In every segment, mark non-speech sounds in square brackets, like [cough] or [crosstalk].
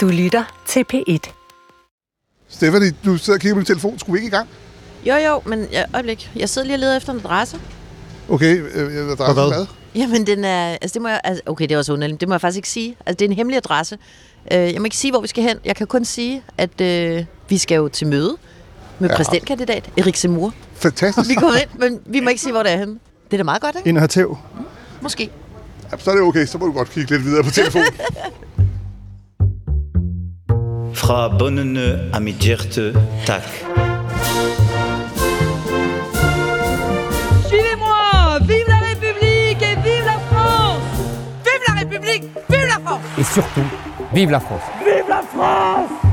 Du lytter til P1. Stephanie, du sidder og kigger på din telefon. Skulle vi ikke i gang? Jo, jo, men ja, øjeblik. Jeg sidder lige og leder efter en adresse. Okay, øh, jeg drejer hvad? hvad? Jamen, den er... Altså, det må jeg... Altså, okay, det er også underligt. Det må jeg faktisk ikke sige. Altså, det er en hemmelig adresse. Øh, jeg må ikke sige, hvor vi skal hen. Jeg kan kun sige, at øh, vi skal jo til møde med Ja. præsidentkandidat Erik Zemmour. Fantastisk. Vi kommer ind, men vi må ikke sige, hvor det er henne. Det er da meget godt, ikke? Ind og have tæv. Måske. Ja, så er det okay. Så må du godt kigge lidt videre på telefonen. [laughs] Fra bunden af mit hjerte, tak. Suivez-moi Vive la République et vive la France. Vive la République Vive la France. Et surtout, vive la France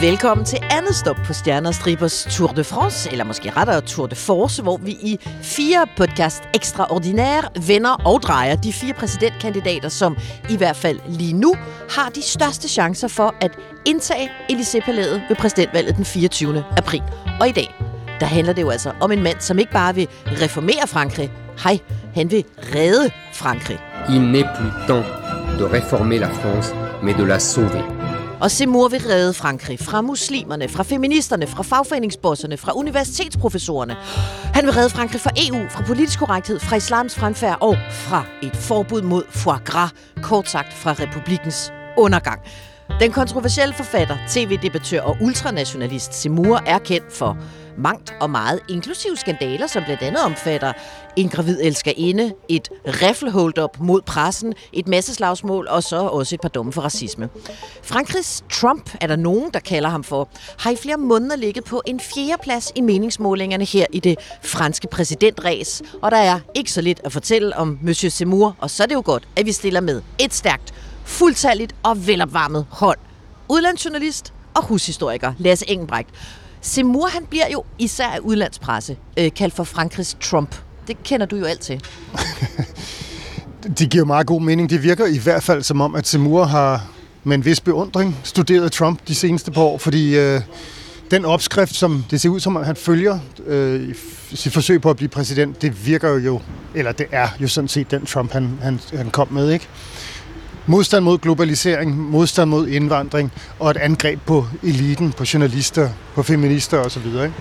Velkommen til andet stop på Stjerner Stribers Tour de France, eller måske rettere Tour de Force, hvor vi i fire podcast ekstraordinære vender og drejer de fire præsidentkandidater, som i hvert fald lige nu har de største chancer for at indtage Élysée-palæet ved præsidentvalget den 24. april. Og i dag, der handler det jo altså om en mand, som ikke bare vil reformere Frankrig, hej, han vil redde Frankrig. Il n'est plus temps de réformer la France, mais de la sauver. Og Seymour vil redde Frankrig fra muslimerne, fra feministerne, fra fagforeningsbosserne, fra universitetsprofessorerne. Han vil redde Frankrig fra EU, fra politisk korrekthed, fra islams fremfærd og fra et forbud mod foie gras, kort sagt fra republikens undergang. Den kontroversielle forfatter, tv-debattør og ultranationalist Seymour er kendt for mangt og meget, inklusive skandaler, som blandt andet omfatter en gravid elskerinde, et riffelhold-up mod pressen, et masseslagsmål og så også et par domme for racisme. Frankrigs Trump er der nogen, der kalder ham for, har i flere måneder ligget på en fjerdeplads i meningsmålingerne her i det franske præsidentræs, og der er ikke så lidt at fortælle om Monsieur Seymour, og så er det jo godt, at vi stiller med et stærkt, fuldtalligt og velopvarmet hold. Udlandsjournalist og hushistoriker Lasse Engelbrecht. Seymour, han bliver jo især af udlandspresse øh, kaldt for Frankrigs Trump. Det kender du jo alt til. [laughs] Det giver meget god mening. Det virker i hvert fald som om, at Seymour har med en vis beundring studeret Trump de seneste par år, fordi øh, den opskrift, som det ser ud som, at han følger øh, i sit forsøg på at blive præsident, det virker jo, eller det er jo sådan set den Trump, han, han, han kom med, ikke? Modstand mod globalisering, modstand mod indvandring og et angreb på eliten, på journalister, på feminister osv. Ikke?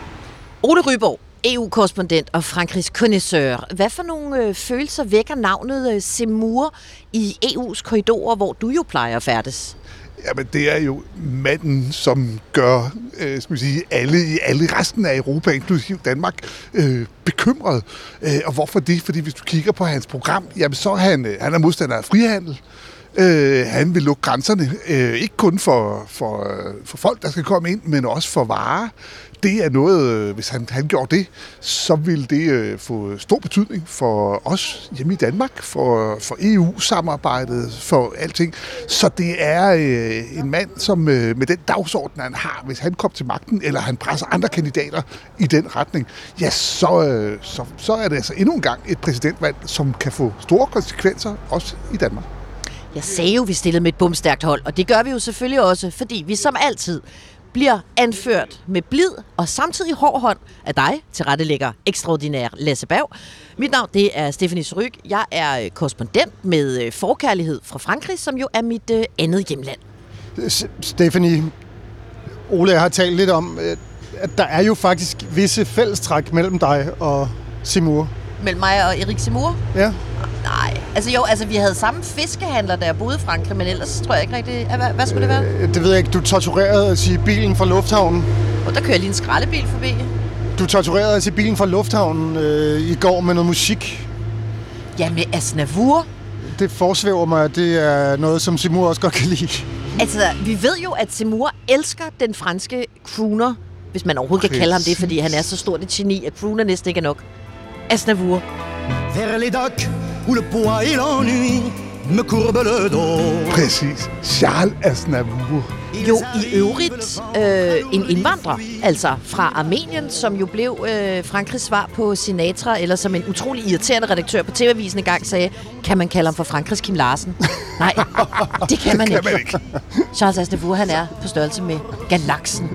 Ole Ryborg, EU-korrespondent og Frankrigs connoisseur. Hvad for nogle øh, følelser vækker navnet øh, Seymour i EU's korridorer, hvor du jo plejer at færdes? Jamen, det er jo manden, som gør øh, skal vi sige, alle i alle resten af Europa, inklusive Danmark, øh, bekymret. Øh, og hvorfor det? Fordi hvis du kigger på hans program, jamen, så er han, øh, han er modstander af frihandel. Øh, Øh, han vil lukke grænserne, øh, ikke kun for, for, for folk, der skal komme ind, men også for varer. Det er noget, øh, hvis han, han gjorde det, så vil det øh, få stor betydning for os hjemme i Danmark, for, for EU-samarbejdet, for alting. Så det er øh, en mand, som øh, med den dagsorden, han har, hvis han kommer til magten, eller han presser andre kandidater i den retning, ja, så, øh, så, så er det altså endnu en gang et præsidentvalg, som kan få store konsekvenser, også i Danmark. Jeg sagde jo, vi stillede med et bumstærkt hold, og det gør vi jo selvfølgelig også, fordi vi som altid bliver anført med blid og samtidig hård hånd af dig, til rette lægger ekstraordinær Lasse Bav. Mit navn det er Stephanie Suryk. Jeg er øh, korrespondent med øh, forkærlighed fra Frankrig, som jo er mit øh, andet hjemland. Stephanie, Ole, har talt lidt om, at der er jo faktisk visse fællestræk mellem dig og Simur. Mellem mig og Erik Seymour? Ja. Nej, altså jo, altså vi havde samme fiskehandler, da jeg boede i Frankrig, men ellers tror jeg ikke rigtig... Hvad, hvad skulle det være? Øh, Det ved jeg ikke. Du torturerede at sige bilen fra lufthavnen. Og der kører lige en skraldebil forbi. Du torturerede at sige bilen fra lufthavnen øh, i går med noget musik. Ja, med Asnavour. Det forsvæver mig, at det er noget, som Seymour også godt kan lide. Altså, vi ved jo, at Seymour elsker den franske crooner, hvis man overhovedet kan kalde ham det, fordi han er så stort et geni, at crooner næsten ikke er nok. Asnavour. Vers les docks où le poids et l'ennui me courbent le dos. Præcis. Charles Aznavour. Jo i øvrigt øh, en indvandrer, altså fra Armenien, som jo blev øh, Frankrigs svar på Sinatra, eller som en utrolig irriterende redaktør på TV-avisen engang sagde, kan man kalde ham for Frankrigs Kim Larsen? [laughs] Nej, det kan man, Kan ikke. man ikke. Charles Aznavour, han er på størrelse med galaksen.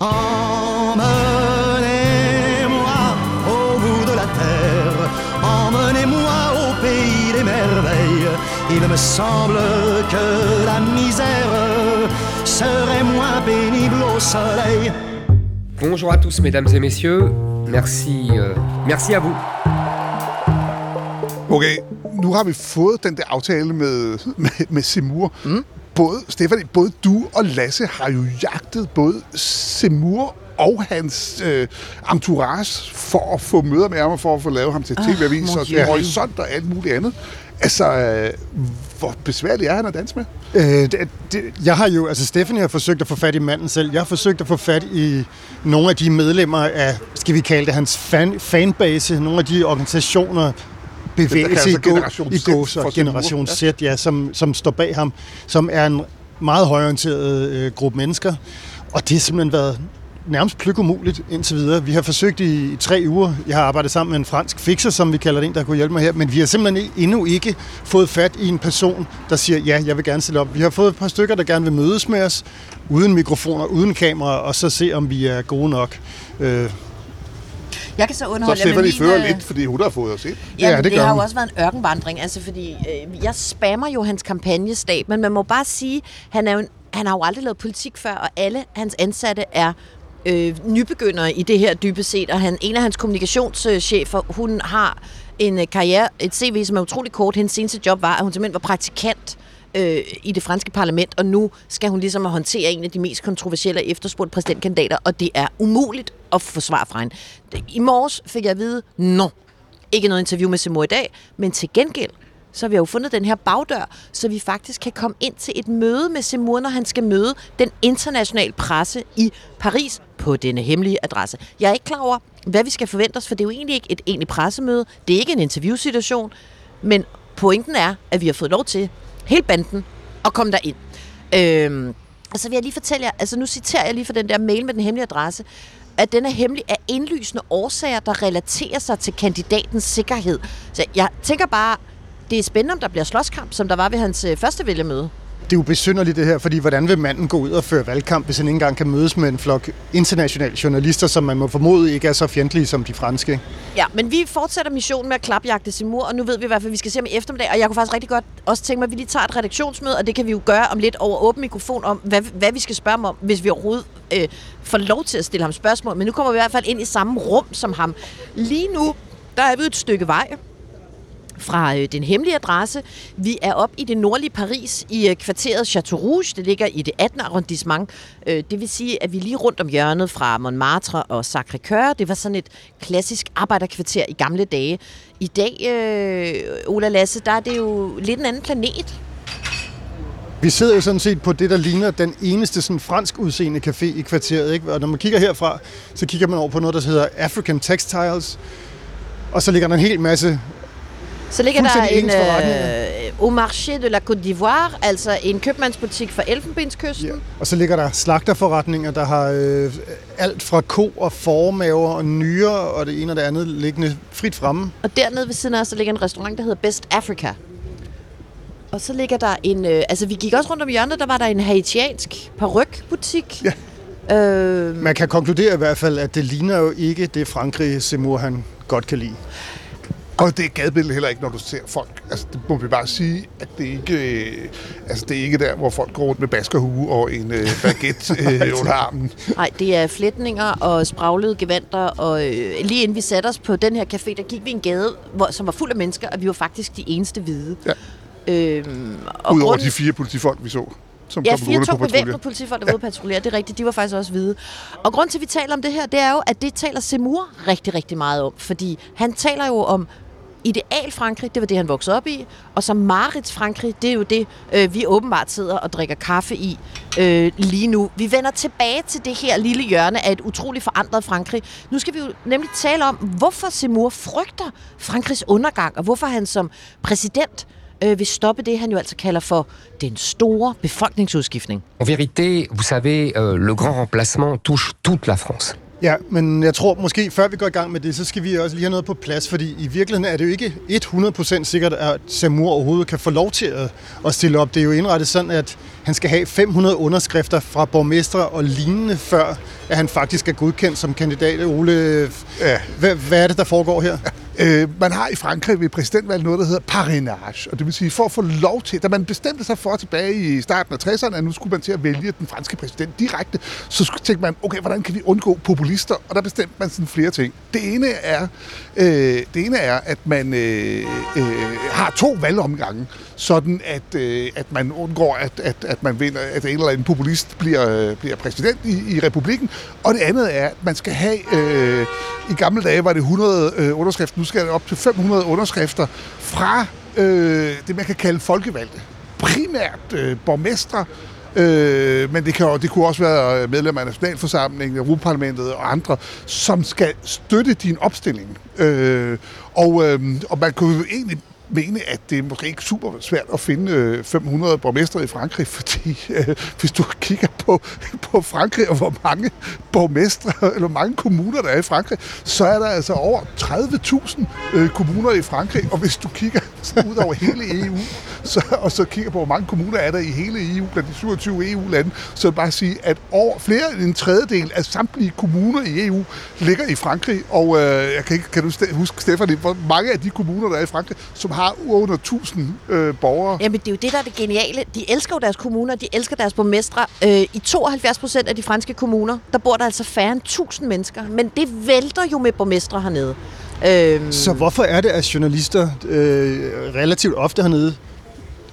Emmenez-moi Il me semble que la misère serait moins pénible au soleil. Bonjour à tous, mesdames et messieurs. Merci, euh, merci à vous. Okay, nu har vi fået den der aftale med, med, med Semur. Mm. Både, Stefan, både du og Lasse har jo jagtet både Semur og hans øh, entourage for at få møder med ham og for at få lavet ham til tv-avis mon og Dieu. horisont og alt muligt andet. Altså, øh, hvor besværligt er han at danse med? Øh, det, det, jeg har jo, altså Stephanie har forsøgt at få fat i manden selv. Jeg har forsøgt at få fat i nogle af de medlemmer af, skal vi kalde det, hans fan, fanbase, nogle af de organisationer, bevægelse i, gå, i gås og. Generation Ja. Z, ja, som, som står bag ham, som er en meget højorienteret øh, gruppe mennesker. Og det har simpelthen været nærmest pløk umuligt indtil videre. Vi har forsøgt i, i tre uger. Jeg har arbejdet sammen med en fransk fixer, som vi kalder det, en, der kunne hjælpe mig her. Men vi har simpelthen endnu ikke fået fat i en person, der siger, ja, jeg vil gerne stille op. Vi har fået et par stykker, der gerne vil mødes med os, uden mikrofoner, uden kamera, og så se, om vi er gode nok. Øh, Jeg kan så Så underholde jer med Stefanie min, fører øh, lidt, fordi hun har fået os ind. Ja, Ja, det det, det gør har jo hun. også været en ørkenvandring, altså fordi øh, jeg spammer jo hans kampagnestab, men man må bare sige, han, er jo, en- han har jo aldrig lavet politik før, og alle hans ansatte er øh, nybegynder i det her dybest set, og han, en af hans kommunikationschefer, hun har en øh, karriere, et CV, som er utrolig kort. Hendes seneste job var, at hun simpelthen var praktikant øh, i det franske parlament, og nu skal hun ligesom håndtere en af de mest kontroversielle og efterspurgte præsidentkandidater, og det er umuligt at få svar fra hende. I morges fik jeg at vide, no, ikke noget interview med Seymour i dag, men til gengæld, så har vi jo fundet den her bagdør, så vi faktisk kan komme ind til et møde med Seymour, når han skal møde den internationale presse i Paris på denne hemmelige adresse. Jeg er ikke klar over, hvad vi skal forvente os, for det er jo egentlig ikke et egentligt pressemøde. Det er ikke en interviewsituation, men pointen er, at vi har fået lov til, hele banden, at komme derind. Øhm, og så vil jeg lige fortælle jer, altså nu citerer jeg lige fra den der mail med den hemmelige adresse, at den er hemmelig af indlysende årsager, der relaterer sig til kandidatens sikkerhed. Så jeg tænker bare, det er spændende, om der bliver slåskamp, som der var ved hans øh, første vælgermøde. det er jo besynderligt det her, fordi hvordan vil manden gå ud og føre valgkamp, hvis han ikke engang kan mødes med en flok internationale journalister, som man må formode ikke er så fjendtlige som de franske? Ja, men vi fortsætter missionen med at klapjagte Simur, og nu ved vi i hvert fald, at vi skal se ham i eftermiddag, og jeg kunne faktisk rigtig godt også tænke mig, at vi lige tager et redaktionsmøde, og det kan vi jo gøre om lidt over åben mikrofon om, hvad, hvad vi skal spørge ham om, hvis vi overhovedet øh, får lov til at stille ham spørgsmål. Men nu kommer vi i hvert fald ind i samme rum som ham. Lige nu, der er vi et stykke vej fra øh, den hemmelige adresse. Vi er op i det nordlige Paris i øh, kvarteret Chateau Rouge. Det ligger i det 18. arrondissement. Øh, det vil sige, at vi er lige rundt om hjørnet fra Montmartre og Sacré-Cœur. Det var sådan et klassisk arbejderkvarter i gamle dage. I dag, øh, Ola Lasse, der er det jo lidt en anden planet. Vi sidder jo sådan set på det, der ligner den eneste sådan fransk udseende café i kvarteret. Ikke? Og når man kigger herfra, så kigger man over på noget, der hedder African Textiles. Og så ligger der en hel masse så ligger der en øh, Au Marché de la Côte d'Ivoire, altså en købmandsbutik for Elfenbenskysten. Ja. Og så ligger der slagterforretninger, der har øh, alt fra ko og formaver og nyrer og det ene og det andet liggende frit fremme. Og dernede ved siden af der ligger en restaurant, der hedder Best Africa. Og så ligger der en... Øh, altså, vi gik også rundt om hjørnet, der var der en haitiansk parykbutik. Ja. Øh, Man kan konkludere i hvert fald, at det ligner jo ikke det Frankrig, Seymour han godt kan lide. Og det er gadebilledet heller ikke, når du ser folk. Altså, det må vi bare sige, at det ikke, øh, altså, det er ikke der, hvor folk går rundt med baskerhue og en øh, baguette [laughs] øh, under armen. Nej, det er flætninger og spraglede gevanter, og øh, lige inden vi satte os på den her café, der gik vi en gade, hvor, som var fuld af mennesker, og vi var faktisk de eneste hvide. Ja. Øhm, og Udover grunden- de fire politifolk, vi så, som Ja, fire patrulje. bevæbnede politifolk, der var ude at patruljere. Det er rigtigt, de var faktisk også hvide. Og grund til, at vi taler om det her, det er jo, at det taler Semur rigtig, rigtig meget om. Fordi han taler jo om ideal Frankrig, det var det, han voksede op i. Og så Marits Frankrig, det er jo det, øh, vi åbenbart sidder og drikker kaffe i øh, lige nu. Vi vender tilbage til det her lille hjørne af et utroligt forandret Frankrig. Nu skal vi jo nemlig tale om, hvorfor Seymour frygter Frankrigs undergang, og hvorfor han som præsident øh, vil stoppe det, han jo altså kalder for den store befolkningsudskiftning. En vérité, vous savez, euh, le grand remplacement touche toute la France. Ja, men jeg tror måske, før vi går i gang med det, så skal vi også lige have noget på plads, fordi i virkeligheden er det jo ikke 100% sikkert, at Samur overhovedet kan få lov til at, at stille op. Det er jo indrettet sådan, at han skal have 500 underskrifter fra borgmestre og lignende, før at han faktisk er godkendt som kandidat. Ole, Ja. hvad, hvad er det, der foregår her? Øh, man har i Frankrig ved præsidentvalg noget, der hedder parrainage, og det vil sige, for at få lov til, da man bestemte sig for tilbage i starten af 60'erne, at nu skulle man til at vælge den franske præsident direkte, så tænkte man, okay, hvordan kan vi undgå populister? Og der bestemte man sådan flere ting. Det ene er, øh, det ene er at man øh, øh, har to valgomgange, sådan at, øh, at man undgår, at, at, at man vinder, at en eller anden populist bliver, øh, bliver præsident i, i republikken. Og det andet er, at man skal have, øh, i gamle dage var det 100 øh, underskrifter, nu skal det op til 500 underskrifter fra øh, det, man kan kalde folkevalgte. Primært øh, borgmestre, Øh, men det, kan, det kunne også være øh, medlemmer af Nationalforsamlingen, Europaparlamentet og andre, som skal støtte din opstilling. Øh, og, øh, og man kunne jo egentlig mene, at det er måske ikke super svært at finde øh, 500 borgmestre i Frankrig, fordi øh, hvis du kigger på, på Frankrig og hvor mange borgmestre eller mange kommuner der er i Frankrig, så er der altså over 30.000 øh, kommuner i Frankrig, og hvis du kigger ud over hele EU, så, og så kigger på, hvor mange kommuner er der i hele EU, blandt de 27 EU-lande, så vil bare sige, at over flere end en tredjedel af samtlige kommuner i EU ligger i Frankrig, og øh, jeg kan, ikke, kan du huske, Stefan, hvor mange af de kommuner, der er i Frankrig, som har under 1000 øh, borgere. Jamen, det er jo det, der er det geniale. De elsker jo deres kommuner, de elsker deres borgmestre. Øh, I 72 procent af de franske kommuner, der bor der altså færre end 1000 mennesker. Men det vælter jo med borgmestre hernede. Øhm. Så hvorfor er det, at journalister øh, relativt ofte hernede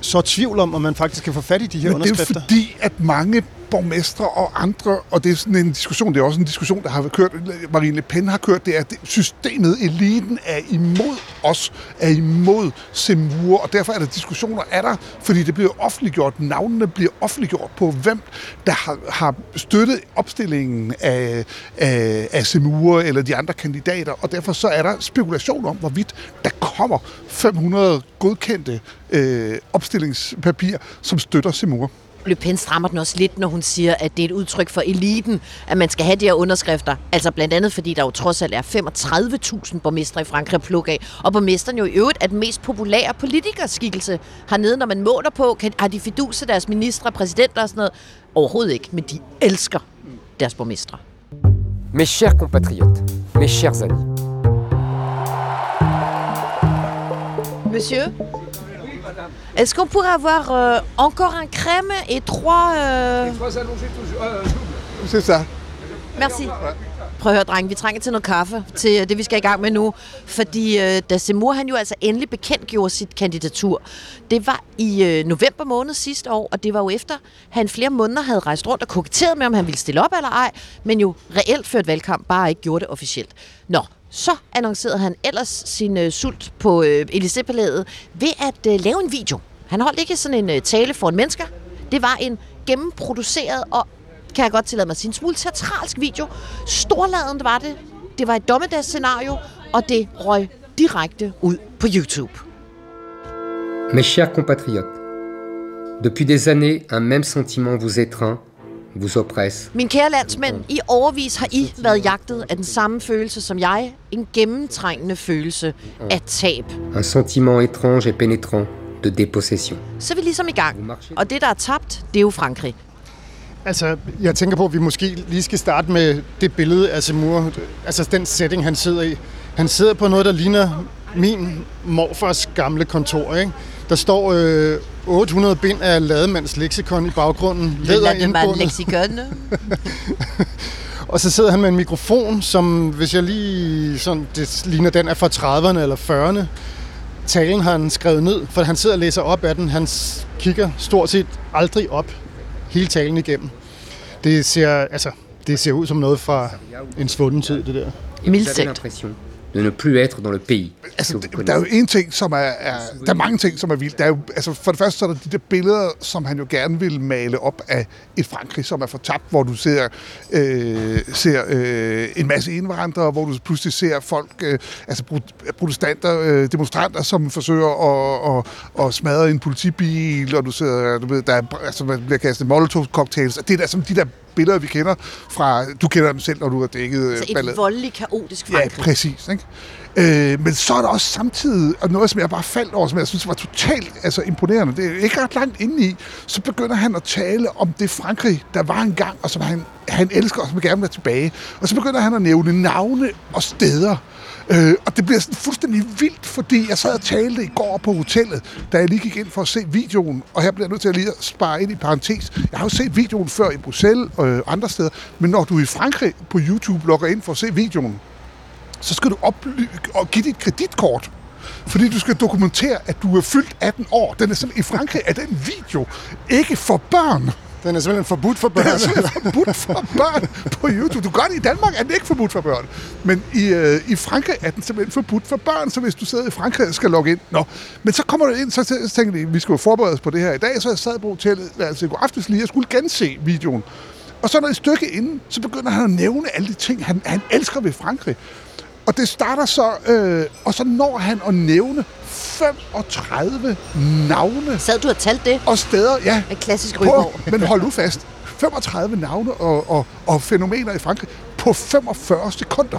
så tvivl om, om man faktisk kan få fat i de her Men underskrifter? det er fordi, at mange borgmestre og andre, og det er sådan en diskussion, det er også en diskussion, der har kørt, Marine Le Pen har kørt, det er, at systemet, eliten er imod os, er imod Semur, og derfor er der diskussioner, er der, fordi det bliver offentliggjort, navnene bliver offentliggjort på, hvem der har, har støttet opstillingen af, af, af Semur eller de andre kandidater, og derfor så er der spekulation om, hvorvidt der kommer 500 godkendte øh, opstillingspapirer, som støtter Semur. Le Pen strammer den også lidt, når hun siger, at det er et udtryk for eliten, at man skal have de her underskrifter. Altså blandt andet, fordi der jo trods alt er 35.000 borgmestre i Frankrig at plukke af. Og borgmesteren jo i øvrigt er den mest populære politikerskikkelse hernede, når man måler på, kan, har de fidus deres ministre, præsidenter og sådan noget. Overhovedet ikke, men de elsker deres borgmestre. Mes chers compatriotes, mes chers amis. Monsieur Est-ce qu'on pourrait avoir euh, encore un crème et trois... Euh... trois allongés toujours. Euh, C'est ça. Merci. Prøv at høre, drenge, vi trænger til noget kaffe til det, vi skal i gang med nu. Fordi øh, da Semur han jo altså endelig bekendtgjorde sit kandidatur, det var i øh, november måned sidste år, og det var jo efter, han flere måneder havde rejst rundt og koketteret med, om han ville stille op eller ej, men jo reelt ført valgkamp, bare ikke gjorde det officielt. Nå, så annoncerede han ellers sin øh, sult på øh, Elysée-palæet ved at øh, lave en video. Han holdt ikke sådan en øh, tale for en mennesker. Det var en gennemproduceret og kan jeg godt tillade mig at sige, en smule teatralsk video. Storladent var det. Det var et dommedagsscenario, og det røg direkte ud på YouTube. Mes chers compatriotes, depuis des années, un même sentiment vous étreint, vous oppresse. Min kære landsmænd, i overvis har I været jagtet af den samme følelse som jeg. En gennemtrængende følelse af tab. Un sentiment étrange et pénétrant de dépossession. Så er vi ligesom i gang. Og det, der er tabt, det er jo Frankrig. Altså, jeg tænker på, at vi måske lige skal starte med det billede af Semur. Altså, den setting, han sidder i. Han sidder på noget, der ligner min morfars gamle kontor, ikke? Der står øh, 800 bind af lademands leksikon i baggrunden. Lad det være leksikon. [laughs] og så sidder han med en mikrofon, som hvis jeg lige sådan, det ligner den er fra 30'erne eller 40'erne. Talen har han skrevet ned, for han sidder og læser op af den. Han kigger stort set aldrig op hele talen igennem. Det ser, altså, det ser ud som noget fra en svunden tid, det der. Mildt de ne plus être dans le pays. Altså, der er jo en ting, som er, er... Der er mange ting, som er vildt. Der er jo, altså, for det første så er der de der billeder, som han jo gerne vil male op af et Frankrig, som er fortabt, hvor du ser, øh, ser øh, en masse indvandrere, hvor du pludselig ser folk, øh, altså protestanter, øh, demonstranter, som forsøger at, at, at smadre en politibil, og du ser, du ved, der er, altså, man bliver kastet molotov-cocktails. Det er der, som de der billeder, vi kender fra... Du kender dem selv, når du har dækket... Så et ballet. voldeligt, kaotisk Frankrig. Ja, præcis. Ikke? Øh, men så er der også samtidig, og noget, som jeg bare faldt over, som jeg synes var totalt altså, imponerende, det er ikke ret langt inde i, så begynder han at tale om det Frankrig, der var engang, og som han han elsker os, vil gerne være tilbage. Og så begynder han at nævne navne og steder. Øh, og det bliver sådan fuldstændig vildt, fordi jeg sad og talte i går på hotellet, da jeg lige gik ind for at se videoen, og her bliver jeg nødt til at lige at spare ind i parentes. Jeg har jo set videoen før i Bruxelles og øh, andre steder, men når du i Frankrig på YouTube logger ind for at se videoen, så skal du oply- og give dit kreditkort. Fordi du skal dokumentere, at du er fyldt 18 år. Den er simpelthen, I Frankrig er den video ikke for børn. Den er simpelthen forbudt for Den børn. er simpelthen forbudt for børn på YouTube. Du gør det i Danmark, er den ikke forbudt for børn. Men i, øh, i Frankrig er den simpelthen forbudt for børn, så hvis du sidder i Frankrig og skal logge ind. Nå, men så kommer du ind, så, så tænker vi, vi skal jo forberede os på det her i dag, så jeg sad på hotellet, altså i går aftes lige, jeg skulle gense videoen. Og så når et stykke inden, så begynder han at nævne alle de ting, han, han elsker ved Frankrig. Og det starter så, øh, og så når han at nævne 35 navne Sad du og talte det? og steder, ja, En klassisk ryborg. [laughs] men hold nu fast. 35 navne og, og, og fænomener i Frankrig på 45 sekunder.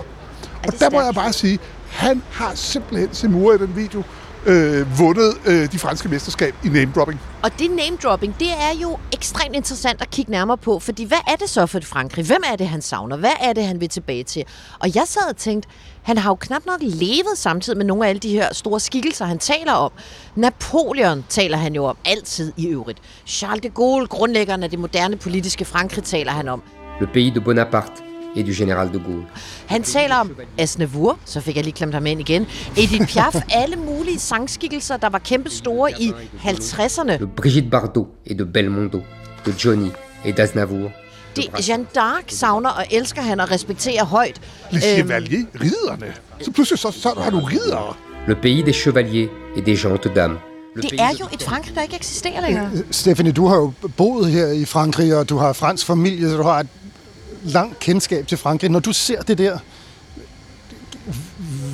Og der må jeg bare sige, han har simpelthen Simur i den video øh, vundet øh, de franske mesterskab i name-dropping. Og det name-dropping, det er jo ekstremt interessant at kigge nærmere på, fordi hvad er det så for et Frankrig? Hvem er det, han savner? Hvad er det, han vil tilbage til? Og jeg sad og tænkte, han har jo knap nok levet samtidig med nogle af alle de her store skikkelser, han taler om. Napoleon taler han jo om altid i øvrigt. Charles de Gaulle, grundlæggeren af det moderne politiske Frankrig, taler han om. Le pays de Bonaparte et du général de Gaulle. Han taler om Asnavour, så fik jeg lige klemt ham ind igen. Edith Piaf, [laughs] alle mulige sangskikkelser, der var kæmpe store i 50'erne. De Brigitte Bardot et de Belmondo, de Johnny et d'Aznavour. Det, Jeanne d'Arc savner og elsker han og respekterer højt. Le Chevalier, ridderne. Så pludselig så, så har du ridder. Le pays des chevaliers et des gentes dames. Le Det pays er de- jo et Frankrig, der ikke eksisterer længere. Stephanie, du har jo boet her i Frankrig, og du har fransk familie, så du har et langt kendskab til Frankrig. Når du ser det der,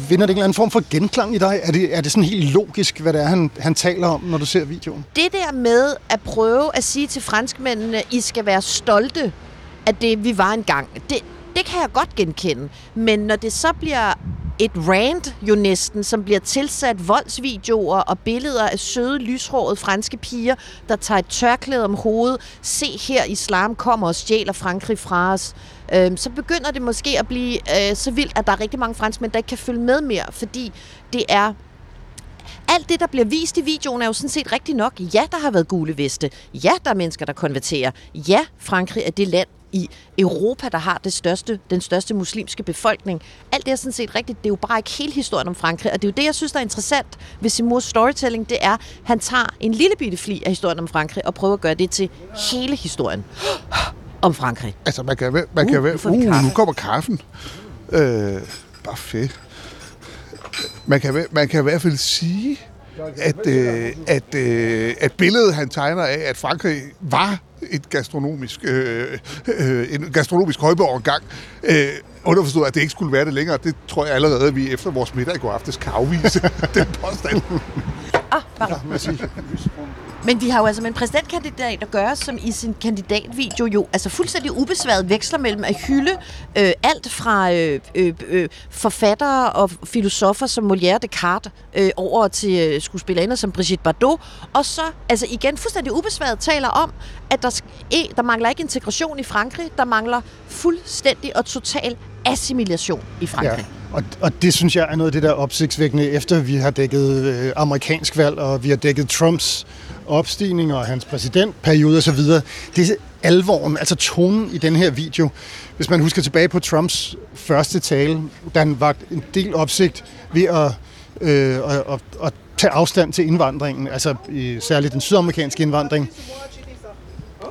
vinder det en eller anden form for genklang i dig? Er det, er det sådan helt logisk, hvad det er, han, han taler om, når du ser videoen? Det der med at prøve at sige til franskmændene, I skal være stolte af det, vi var engang, det, det kan jeg godt genkende. Men når det så bliver et rant jo næsten, som bliver tilsat voldsvideoer og billeder af søde, lyshårede franske piger, der tager et tørklæde om hovedet. Se her, islam kommer og stjæler Frankrig fra os. Øhm, så begynder det måske at blive øh, så vildt, at der er rigtig mange franskmænd, der ikke kan følge med mere, fordi det er alt det, der bliver vist i videoen, er jo sådan set rigtigt nok. Ja, der har været gule veste. Ja, der er mennesker, der konverterer. Ja, Frankrig er det land i Europa, der har det største, den største muslimske befolkning. Alt det er sådan set rigtigt. Det er jo bare ikke hele historien om Frankrig. Og det er jo det, jeg synes, der er interessant ved Simurs storytelling. Det er, at han tager en lille bitte fli af historien om Frankrig og prøver at gøre det til hele historien om Frankrig. Altså, man kan, man kan Uh, være... nu får vi Uh, kaffe. nu kommer kaffen. Øh, bare fedt. Man kan, man kan i hvert fald sige, at, øh, at, øh, at billedet, han tegner af, at Frankrig var et gastronomisk, øh, øh, en gastronomisk højborg engang, øh, underforstået, at det ikke skulle være det længere, det tror jeg allerede, at vi efter vores middag i går aftes kan afvise [laughs] den påstand. Ah, pardon. Men vi har jo altså med en præsidentkandidat at gøre, som i sin kandidatvideo jo altså fuldstændig ubesværet veksler mellem at hylde øh, alt fra øh, øh, øh forfattere og filosofer som Molière Descartes øh, over til øh, skuespillerinder som Brigitte Bardot, og så altså igen fuldstændig ubesværet taler om, at der, sk- e, der mangler ikke integration i Frankrig, der mangler fuldstændig og total assimilation i Frankrig. Ja. Og, og det synes jeg er noget af det, der opsigtsvækkende, efter vi har dækket øh, amerikansk valg, og vi har dækket Trumps opstigning og hans præsidentperiode osv. Det er alvoren, altså tonen i den her video. Hvis man husker tilbage på Trumps første tale, da han var en del opsigt ved at, øh, at, at, at tage afstand til indvandringen, altså særligt den sydamerikanske indvandring.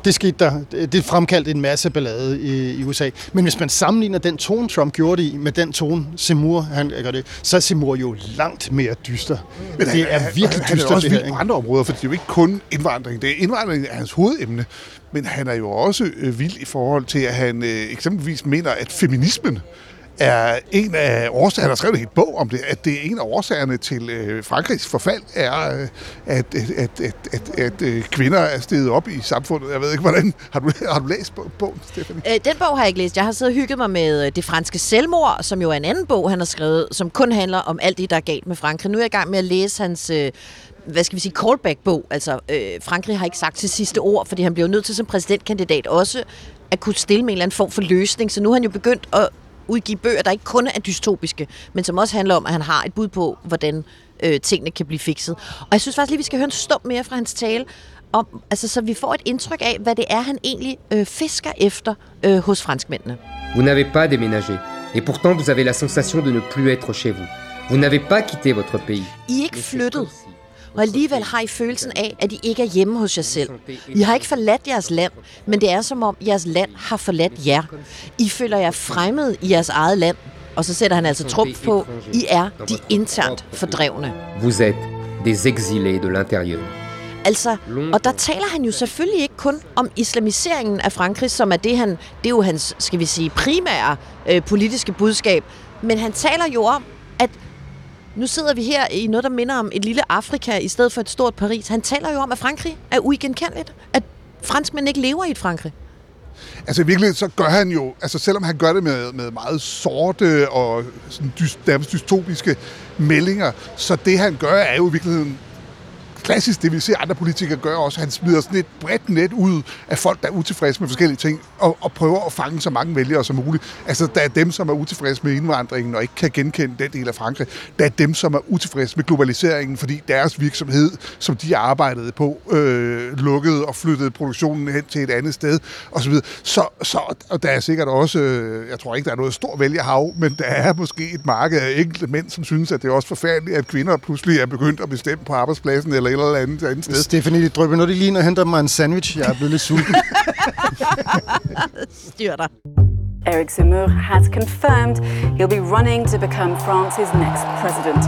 Det skete der. Det fremkaldte en masse ballade i, i USA. Men hvis man sammenligner den tone, Trump gjorde det i, med den tone, Seymour han gør det, så er Seymour jo langt mere dyster. Men det er virkelig han, dyster, han er også det her, på andre områder, for det er jo ikke kun indvandring. Det er indvandring er hans hovedemne, men han er jo også øh, vild i forhold til, at han øh, eksempelvis mener, at feminismen er en af årsagerne, han har skrevet en bog om det, at det er en af årsagerne til øh, Frankrigs forfald, er, øh, at, at, at, at, at, at øh, kvinder er steget op i samfundet. Jeg ved ikke, hvordan... Har du, har du læst bogen, Stephanie? Øh, den bog har jeg ikke læst. Jeg har siddet og hygget mig med øh, Det franske selvmord, som jo er en anden bog, han har skrevet, som kun handler om alt det, der er galt med Frankrig. Nu er jeg i gang med at læse hans... Øh, hvad skal vi sige, callback-bog. Altså, øh, Frankrig har ikke sagt til sidste ord, fordi han bliver nødt til som præsidentkandidat også at kunne stille med en eller anden form for løsning. Så nu har han jo begyndt at udgive bøger, der ikke kun er dystopiske, men som også handler om, at han har et bud på, hvordan øh, tingene kan blive fikset. Og jeg synes faktisk lige, vi skal høre en stum mere fra hans tale, om, altså, så vi får et indtryk af, hvad det er, han egentlig øh, fisker efter øh, hos franskmændene. Vous n'avez pas déménagé, et pourtant vous avez la sensation de ne plus être chez vous. Vous n'avez pas quitté votre pays. I er ikke flyttet, og alligevel har I følelsen af, at I ikke er hjemme hos jer selv. I har ikke forladt jeres land, men det er som om jeres land har forladt jer. I føler jer fremmede i jeres eget land, og så sætter han altså trumf på, I er de internt fordrevne. Vous êtes des exilés de l'intérieur. Altså, og der taler han jo selvfølgelig ikke kun om islamiseringen af Frankrig, som er det, han, det er jo hans, skal vi sige, primære øh, politiske budskab. Men han taler jo om, nu sidder vi her i noget, der minder om et lille Afrika i stedet for et stort Paris. Han taler jo om, at Frankrig er uigenkendeligt. At franskmænd ikke lever i et Frankrig. Altså i virkeligheden, så gør han jo, altså selvom han gør det med, med meget sorte og sådan dyst, dystopiske meldinger, så det han gør er jo i virkeligheden klassisk, det vi ser andre politikere gøre også. Han smider sådan et bredt net ud af folk, der er utilfredse med forskellige ting, og, og prøver at fange så mange vælgere som muligt. Altså, der er dem, som er utilfredse med indvandringen og ikke kan genkende den del af Frankrig. Der er dem, som er utilfredse med globaliseringen, fordi deres virksomhed, som de arbejdede på, øh, lukkede og flyttede produktionen hen til et andet sted, osv. Så, så, og der er sikkert også, øh, jeg tror ikke, der er noget stor vælgerhav, men der er måske et marked af enkelte mænd, som synes, at det er også forfærdeligt, at kvinder pludselig er begyndt at bestemme på arbejdspladsen eller eller andet, andet sted. Stephanie, det drøber noget lige ind og henter mig en sandwich. Jeg er blevet lidt sulten. [laughs] Styr dig. Eric Zemmour has confirmed he'll be running to become France's next president.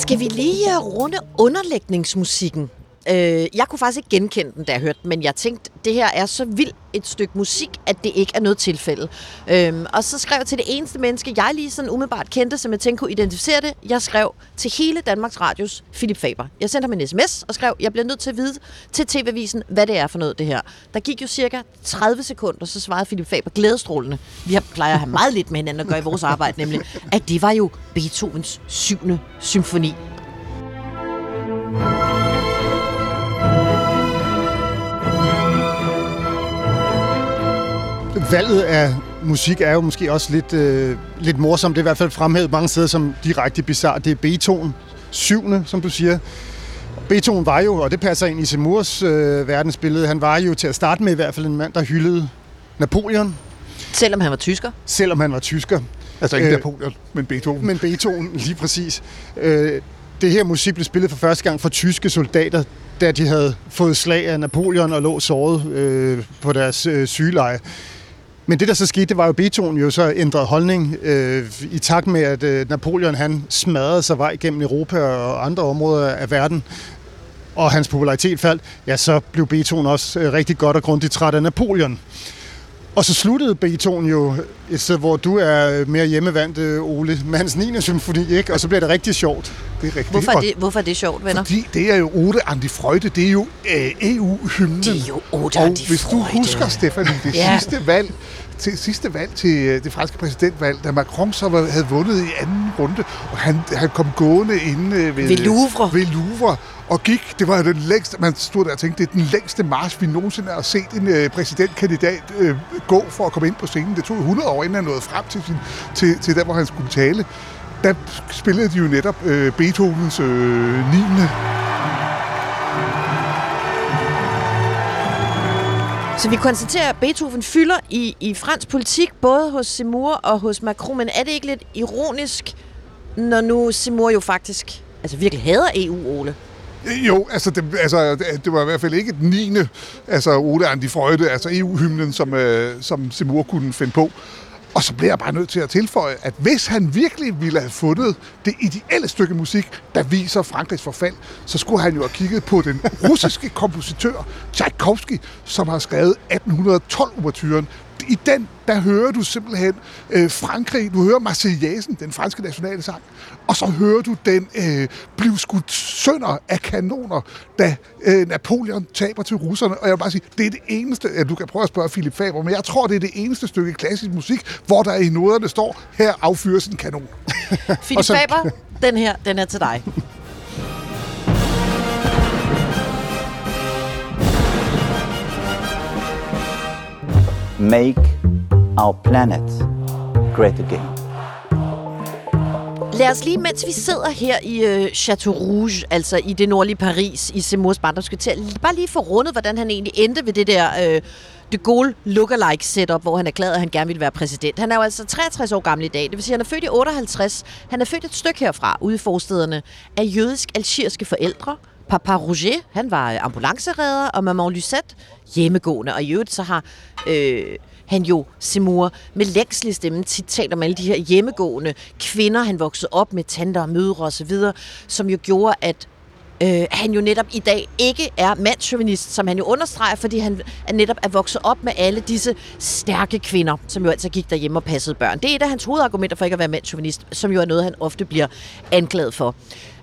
Skal vi lige øh, runde underlægningsmusikken? Øh, jeg kunne faktisk ikke genkende den, da jeg hørte den, men jeg tænkte, det her er så vildt et stykke musik, at det ikke er noget tilfælde. Øhm, og så skrev jeg til det eneste menneske, jeg lige sådan umiddelbart kendte, som jeg tænkte kunne identificere det. Jeg skrev til hele Danmarks Radios Philip Faber. Jeg sendte ham en sms og skrev, jeg bliver nødt til at vide til TV-avisen, hvad det er for noget, det her. Der gik jo cirka 30 sekunder, så svarede Philip Faber glædestrålende. Vi har, plejer at have meget lidt med hinanden at gøre i vores arbejde, nemlig, at det var jo Beethovens syvende symfoni. Valget af musik er jo måske også lidt, øh, lidt morsomt. Det er i hvert fald fremhævet mange steder som direkte bizarre. Det er Beethoven, syvende, som du siger. Beethoven var jo, og det passer ind i Semurs øh, verdensbillede, han var jo til at starte med i hvert fald en mand, der hyldede Napoleon, Selvom han var tysker. selvom han var tysker. Altså ikke Øh, Napoleon, men Beethoven. Men Beethoven, lige præcis. Øh, det her musik blev spillet for første gang for tyske soldater, da de havde fået slag af Napoleon og lå såret øh, på deres øh, sygeleje. Men det, der så skete, det var jo, at Beethoven jo så ændrede holdning øh, i takt med, at øh, Napoleon han smadrede sig vej gennem Europa og andre områder af verden, og hans popularitet faldt, ja, så blev Beethoven også øh, rigtig godt og grundigt træt af Napoleon. Og så sluttede Beethoven jo et sted, hvor du er mere hjemmevandt, øh, Ole, med hans 9. symfoni, ikke? Og så bliver det rigtig sjovt. Det er rigtigt. Hvorfor er det, hvorfor er det sjovt, venner? Fordi det er jo Ode Andi Freude, det er jo øh, EU-hymnen. Det er jo Ode Og Andi hvis du Freude. husker, Stefanie, det Ja. sidste valg til sidste valg til øh, det franske præsidentvalg, da Macron så var, havde vundet i anden runde, og han, han kom gående inde øh, ved, Ved Louvre. ved Louvre og gik, det var den længste, man stod der og tænkte, det er den længste march, vi nogensinde har set en øh, præsidentkandidat øh, gå for at komme ind på scenen. Det tog 100 år, inden han nåede frem til, sin, til, til der, hvor han skulle tale. Der spillede de jo netop øh, Beethovens øh, 9. Så vi konstaterer, at Beethoven fylder i, i fransk politik, både hos Seymour og hos Macron. Men er det ikke lidt ironisk, når nu Seymour jo faktisk altså virkelig hader EU, Ole? Jo, altså det, altså det var i hvert fald ikke den 9. Altså Ole Andi Freude, altså EU-hymnen, som, øh, som Simur kunne finde på. Og så bliver jeg bare nødt til at tilføje, at hvis han virkelig ville have fundet det ideelle stykke musik, der viser Frankrigs forfald, så skulle han jo have kigget på den russiske kompositør Tchaikovsky, som har skrevet 1812-overturen i den, der hører du simpelthen øh, Frankrig, du hører Marseillaisen, den franske nationale sang, og så hører du den øh, blive skudt sønder af kanoner, da øh, Napoleon taber til russerne. Og jeg vil bare sige, det er det eneste, ja, du kan prøve at spørge Philip Faber, men jeg tror, det er det eneste stykke klassisk musik, hvor der i noderne står, her affyres en kanon. [laughs] Philip så- Faber, den her, den er til dig. [laughs] Make our planet great again. Lad os lige, mens vi sidder her i øh, Chateau Rouge, altså i det nordlige Paris, i Seymours barndomskvarter, bare lige få rundet, hvordan han egentlig endte ved det der øh, de Gaulle lookalike setup, hvor han erklærede, at han gerne ville være præsident. Han er jo altså 63 år gammel i dag, det vil sige, at han er født i 58. Han er født et stykke herfra, ude i forstederne, af jødisk-algeriske forældre. Papa Roger, han var ambulanceredder, og maman Lucette hjemmegående. Og i øvrigt så har øh, han jo Seymour med længselig stemme tit talt om alle de her hjemmegående kvinder, han voksede op med, tanter og mødre osv., som jo gjorde, at øh, han jo netop i dag ikke er mandschauvinist, som han jo understreger, fordi han er netop er vokset op med alle disse stærke kvinder, som jo altså gik derhjemme og passede børn. Det er et af hans hovedargumenter for ikke at være mandschauvinist, som jo er noget, han ofte bliver anklaget for.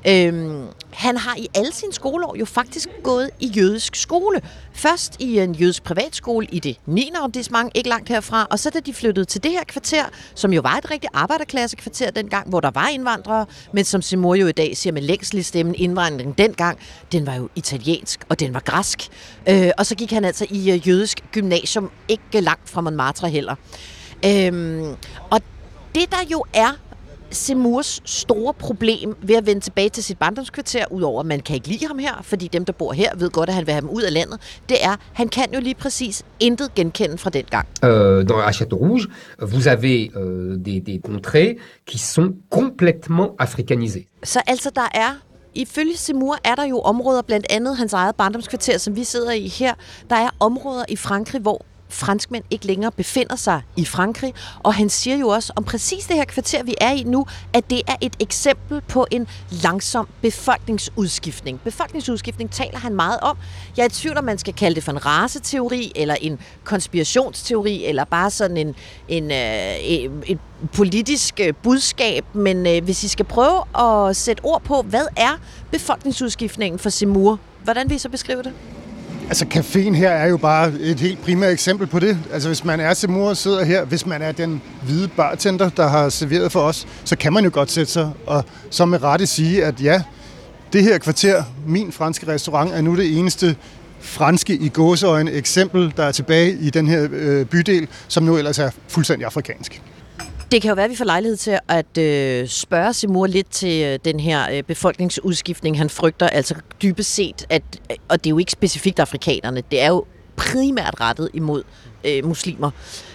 Øhm, han har i alle sine skoleår jo faktisk gået i jødisk skole. Først i en jødisk privatskole i det 9. arrondissement, ikke langt herfra, og så da de flyttede til det her kvarter, som jo var et rigtigt arbejderklassekvarter dengang, hvor der var indvandrere, men som Simor jo i dag siger med længselig stemmen, indvandringen dengang, den var jo italiensk, og den var græsk. Øh, og så gik han altså i øh, jødisk gymnasium, ikke langt fra Montmartre heller. Øhm, og det der jo er Semurs store problem ved at vende tilbage til sit barndomskvarter, udover at man kan ikke lide ham her, fordi dem, der bor her, ved godt, at han vil have dem ud af landet, det er, han kan jo lige præcis intet genkende fra den gang. Euh, dans à Château Rouge, vous avez euh, des, des contrées qui sont complètement africanisées. Så altså, der er Ifølge Semur er der jo områder, blandt andet hans eget barndomskvarter, som vi sidder i her. Der er områder i Frankrig, hvor franskmænd ikke længere befinder sig i Frankrig. Og han siger jo også om præcis det her kvarter, vi er i nu, at det er et eksempel på en langsom befolkningsudskiftning. Befolkningsudskiftning taler han meget om. Jeg er i tvivl, om man skal kalde det for en raceteori, eller en konspirationsteori, eller bare sådan en, en, øh, en, et politisk øh, budskab. Men øh, hvis I skal prøve at sætte ord på, hvad er befolkningsudskiftningen for Simur? Hvordan vil I så beskrive det? Altså, caféen her er jo bare et helt primært eksempel på det. Altså, hvis man er til mor og sidder her, hvis man er den hvide bartender, der har serveret for os, så kan man jo godt sætte sig og så med rette sige, at ja, det her kvarter, min franske restaurant, er nu det eneste franske i gåseøjne eksempel, der er tilbage i den her øh, bydel, som nu ellers er fuldstændig afrikansk. Det kan jo være, at vi får lejlighed til at øh, spørge Simur lidt til øh, den her øh, befolkningsudskiftning, han frygter. Altså dybest set, at, øh, og det er jo ikke specifikt afrikanerne, det er jo primært rettet imod øh, muslimer.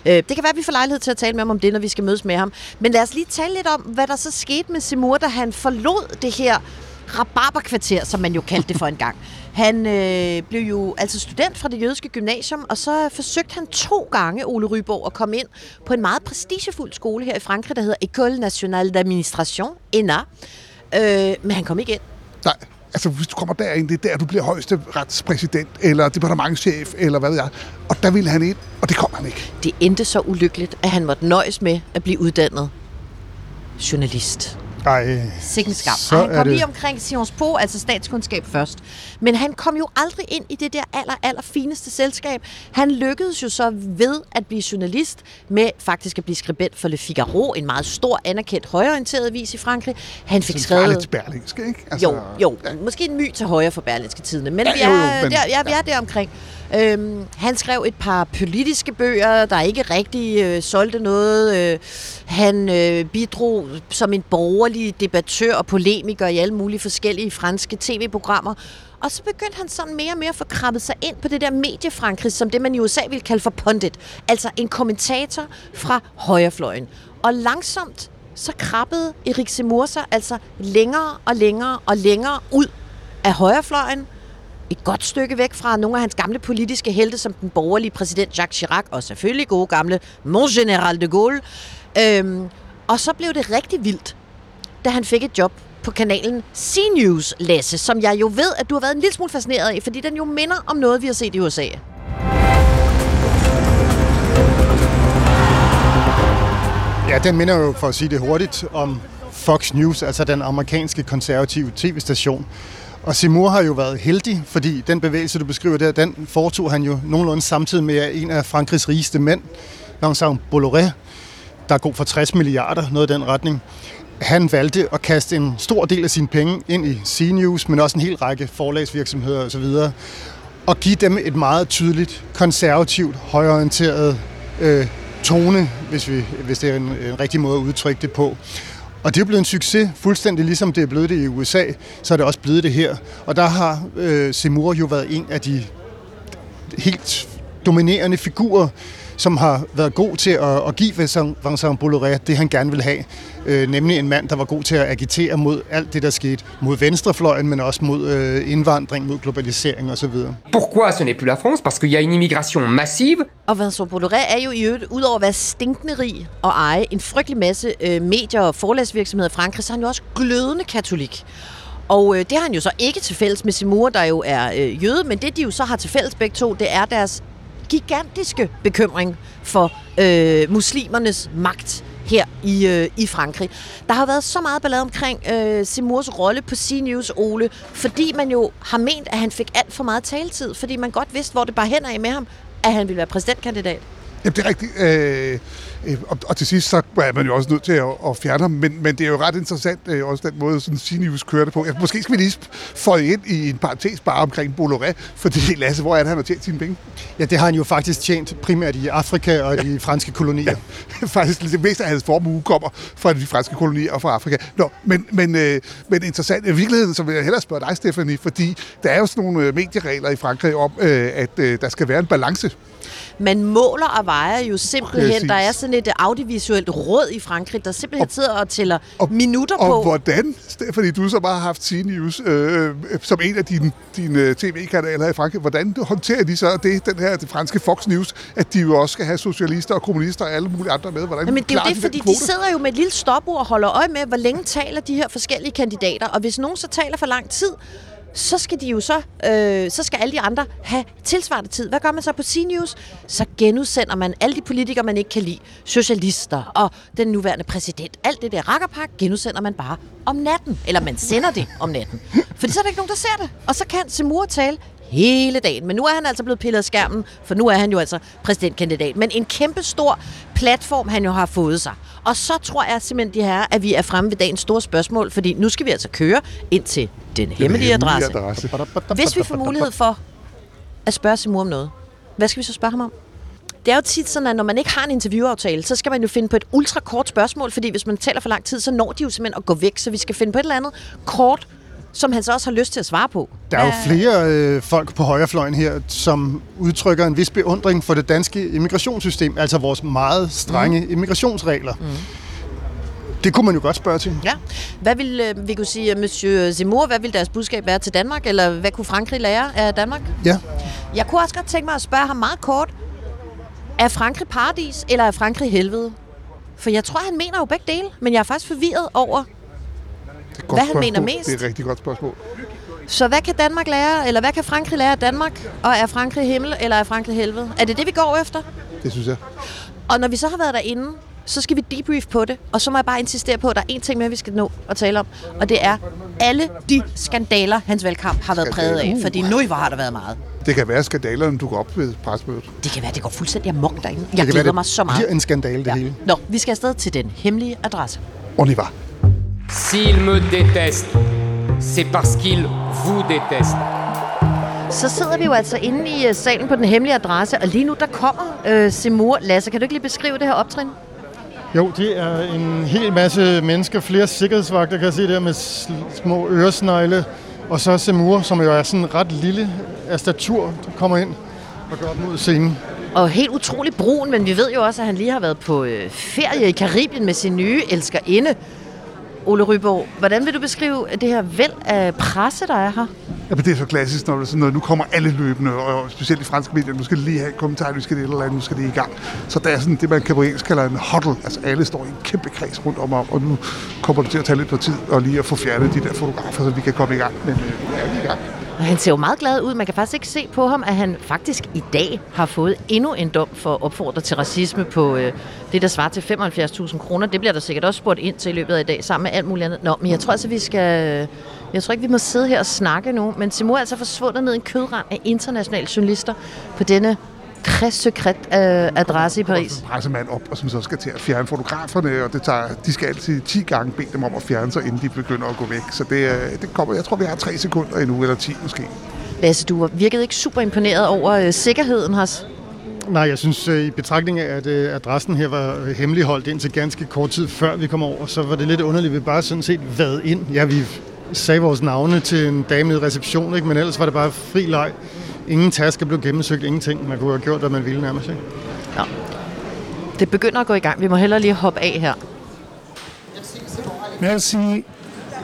Øh, det kan være, at vi får lejlighed til at tale med ham om det, når vi skal mødes med ham. Men lad os lige tale lidt om, hvad der så skete med Simur, da han forlod det her rabarberkvarter, som man jo kaldte det for en gang. Han øh, blev jo altså student fra det jødiske gymnasium, og så forsøgte han to gange, Ole Ryborg, at komme ind på en meget prestigefuld skole her i Frankrig, der hedder École Nationale d'Administration, ENA. Øh, men han kom ikke ind. Nej, altså hvis du kommer derind, det er der, du bliver højeste retspræsident, eller departementschef, eller hvad ved jeg. Og der ville han ind, og det kom han ikke. Det endte så ulykkeligt, at han måtte nøjes med at blive uddannet journalist. Ej, Sikken skam. Så Ej, han kom det- lige omkring Sciences Po, altså statskundskab først. Men han kom jo aldrig ind i det der aller, aller fineste selskab. Han lykkedes jo så ved at blive journalist med faktisk at blive skribent for Le Figaro, en meget stor, anerkendt, højorienteret avis i Frankrig. Han fik Centrale skrevet... til Berlingske, ikke? Jo, jo. Måske en my til højre for Berlinske Tidene. Men, Ja, vi, er, jo, men- der, ja, vi er der omkring. Øhm, han skrev et par politiske bøger, der ikke rigtig øh, solgte noget. Øh, han øh, bidrog som en borgerlig debattør og polemiker i alle mulige forskellige franske tv-programmer. Og så begyndte han sådan mere og mere at få krabbet sig ind på det der mediefrankrig, som det man i USA ville kalde for pundit. Altså en kommentator fra højrefløjen. Og langsomt så krabbede Erik Zemmour sig altså længere og længere og længere ud af højrefløjen, et godt stykke væk fra nogle af hans gamle politiske helte, som den borgerlige præsident Jacques Chirac, og selvfølgelig gode gamle Mon General de Gaulle. Øhm, og så blev det rigtig vildt, da han fik et job på kanalen C-News, Lasse, som jeg jo ved, at du har været en lille smule fascineret af, fordi den jo minder om noget, vi har set i USA. Ja, den minder jo, for at sige det hurtigt, om Fox News, altså den amerikanske konservative tv-station. Og Simur har jo været heldig, fordi den bevægelse, du beskriver der, den foretog han jo nogenlunde samtidig med en af Frankrigs rigeste mænd, Vincent Bolloré, der er god for 60 milliarder, noget i den retning. Han valgte at kaste en stor del af sine penge ind i CNews, men også en hel række forlagsvirksomheder osv., og give dem et meget tydeligt, konservativt, højorienteret øh, tone, hvis, vi, hvis det er en, en rigtig måde at udtrykke det på. Og det er blevet en succes, fuldstændig ligesom det er blevet det i USA, så er det også blevet det her. Og der har øh, Seymour jo været en af de helt dominerende figurer, som har været god til at, at give Vincent Bolloré det, han gerne vil have. Øh, nemlig en mand, der var god til at agitere mod alt det, der skete. Mod venstrefløjen, men også mod øh, indvandring, mod globalisering osv. Pourquoi ce n'est plus la France? Parce qu'il y a une immigration massive. Og Vincent Bolloré er jo i øvrigt, udover at være stinkende rig og eje en frygtelig masse øh, medier og forlagsvirksomheder i Frankrig, så er han jo også glødende katolik. Og øh, det har han jo så ikke til fælles med Simur, der jo er øh, jøde, men det de jo så har til fælles begge to, det er deres gigantiske bekymring for øh, muslimernes magt her i, øh, i Frankrig. Der har været så meget ballade omkring øh, Simurs rolle på CNews, Ole, fordi man jo har ment, at han fik alt for meget taletid, fordi man godt vidste, hvor det bare hen af med ham, at han ville være præsidentkandidat. Jamen, det er rigtigt. Øh, og, og til sidst, så er man jo også nødt til at, at fjerne ham. Men, men det er jo ret interessant, øh, også den måde, sådan kører det på. Jeg, måske skal vi lige få ind i en parentes bare omkring Bolloré, fordi [laughs] Lasse, hvor er det, han har tjent sine penge? Ja, det har han jo faktisk tjent primært i Afrika og de franske kolonier. Ja, [laughs] faktisk det meste af hans formue kommer fra de franske kolonier og fra Afrika. Nå, men, men, øh, men interessant. I virkeligheden, så vil jeg hellere spørge dig, Stephanie, fordi der er jo sådan nogle øh, medieregler i Frankrig om, øh, at øh, der skal være en balance man måler og vejer jo simpelthen. Præcis. Der er sådan et audiovisuelt råd i Frankrig, der simpelthen og, sidder og tæller og, minutter og på. Og hvordan, fordi du så bare har haft CNews øh, som en af dine, dine tv-kanaler i Frankrig, hvordan håndterer de så det, den her det franske Fox News, at de jo også skal have socialister og kommunister og alle mulige andre med? Hvordan Jamen, det er jo det, de fordi de sidder jo med et lille stopord og holder øje med, hvor længe taler de her forskellige kandidater, og hvis nogen så taler for lang tid, så skal de jo så, øh, så skal alle de andre have tilsvarende tid. Hvad gør man så på CNews? Så genudsender man alle de politikere, man ikke kan lide. Socialister og den nuværende præsident. Alt det der rakkerpak genudsender man bare om natten. Eller man sender det om natten. Fordi så er der ikke nogen, der ser det. Og så kan Simur tale hele dagen. Men nu er han altså blevet pillet af skærmen, for nu er han jo altså præsidentkandidat. Men en kæmpe stor platform, han jo har fået sig. Og så tror jeg simpelthen, de her, at vi er fremme ved dagens store spørgsmål, fordi nu skal vi altså køre ind til den hemmelige adresse. adresse. Hvis vi får mulighed for at spørge Simur om noget, hvad skal vi så spørge ham om? Det er jo tit sådan, at når man ikke har en interviewaftale, så skal man jo finde på et ultrakort spørgsmål, fordi hvis man taler for lang tid, så når de jo simpelthen at gå væk, så vi skal finde på et eller andet kort som han så også har lyst til at svare på. Der er jo flere øh, folk på højrefløjen her, som udtrykker en vis beundring for det danske immigrationssystem, altså vores meget strenge mm. immigrationsregler. Mm. Det kunne man jo godt spørge til. Ja. Hvad vil øh, vi kunne sige, Monsieur Zemmour, hvad vil deres budskab være til Danmark, eller hvad kunne Frankrig lære af Danmark? Ja. Jeg kunne også godt tænke mig at spørge ham meget kort. Er Frankrig paradis, eller er Frankrig helvede? For jeg tror, han mener jo begge dele, men jeg er faktisk forvirret over, hvad han spørgsmål. mener mest. Det er et rigtig godt spørgsmål. Så hvad kan Danmark lære, eller hvad kan Frankrig lære af Danmark? Og er Frankrig himmel, eller er Frankrig helvede? Er det det, vi går efter? Det synes jeg. Og når vi så har været derinde, så skal vi debrief på det. Og så må jeg bare insistere på, at der er en ting mere, vi skal nå at tale om. Og det er alle de skandaler, hans valgkamp har været præget af. Fordi nu har der været meget. Det kan være, skandalerne dukker op ved presmødet. Det kan være, det går fuldstændig amok derinde. Jeg glæder være, mig så meget. Det en skandale, det ja. hele. Nå, vi skal afsted til den hemmelige adresse. On y va. S'il me déteste, c'est parce qu'il vous déteste. Så sidder vi jo altså inde i uh, salen på den hemmelige adresse, og lige nu der kommer uh, Simur. Lasse, kan du ikke lige beskrive det her optrin? Jo, det er en hel masse mennesker, flere sikkerhedsvagter, kan jeg se der, med små øresnegle. Og så Semur, som jo er sådan ret lille af statur, der kommer ind og går op mod scenen. Og helt utrolig brun, men vi ved jo også, at han lige har været på øh, ferie i Karibien med sin nye elskerinde. Ole Ryborg, hvordan vil du beskrive det her væld af presse, der er her? Ja, men det er så klassisk, når, det er sådan noget, nu kommer alle løbende, og specielt i franske medier, nu skal lige have en kommentar, nu skal det et eller andet, nu skal det i gang. Så der er sådan det, man kan på engelsk kalder en huddle, altså alle står i en kæmpe kreds rundt om, og nu kommer det til at tage lidt på tid, og lige at få fjernet de der fotografer, så vi kan komme i gang. Men øh, er i gang. Og han ser jo meget glad ud. Man kan faktisk ikke se på ham, at han faktisk i dag har fået endnu en dom for at opfordre til racisme på øh, det, der svarer til 75.000 kroner. Det bliver der sikkert også spurgt ind til i løbet af i dag, sammen med alt muligt andet. Nå, men jeg tror altså, vi skal... Øh, jeg tror ikke, vi må sidde her og snakke nu, men Simo er altså forsvundet ned i en kødrand af internationale journalister på denne très secret øh, adresse i Paris. Pressemand op, og som så skal til at fjerne fotograferne, og det tager, de skal altid 10 gange bede dem om at fjerne sig, inden de begynder at gå væk. Så det, øh, det kommer, jeg tror, vi har 3 sekunder endnu, eller 10 måske. Lasse, du virkede ikke super imponeret over øh, sikkerheden hos Nej, jeg synes øh, i betragtning af, at øh, adressen her var hemmeligholdt indtil ganske kort tid før vi kom over, så var det lidt underligt, at vi bare sådan set været ind. Ja, vi sagde vores navne til en dame i reception, ikke? men ellers var det bare fri leg. Ingen tasker blev gennemsøgt, ingenting. Man kunne have gjort, hvad man ville nærmest. Ikke? Ja. Det begynder at gå i gang. Vi må hellere lige hoppe af her. Merci.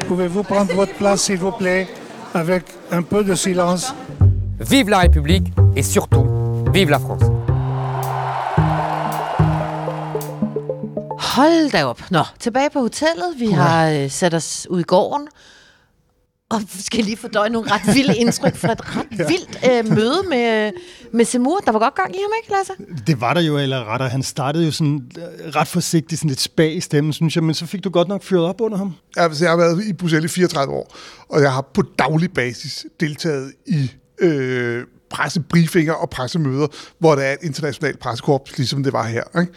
Pouvez-vous prendre votre place, s'il vous plaît, avec un peu de silence Vive la République et surtout, vive la France. Hold da op. Nå, tilbage på hotellet. Vi har øh, sat os ud i gården. Og skal lige fordøje nogle ret vilde indtryk fra et ret vildt øh, møde med, med Semur. Der var godt gang i ham, ikke Lasse? Det var der jo, eller rettere, han startede jo sådan øh, ret forsigtigt, sådan lidt spag i stemmen, synes jeg, men så fik du godt nok fyret op under ham. Altså, jeg har været i Bruxelles i 34 år, og jeg har på daglig basis deltaget i øh, pressebriefinger og pressemøder, hvor der er et internationalt pressekorps, ligesom det var her. Ikke?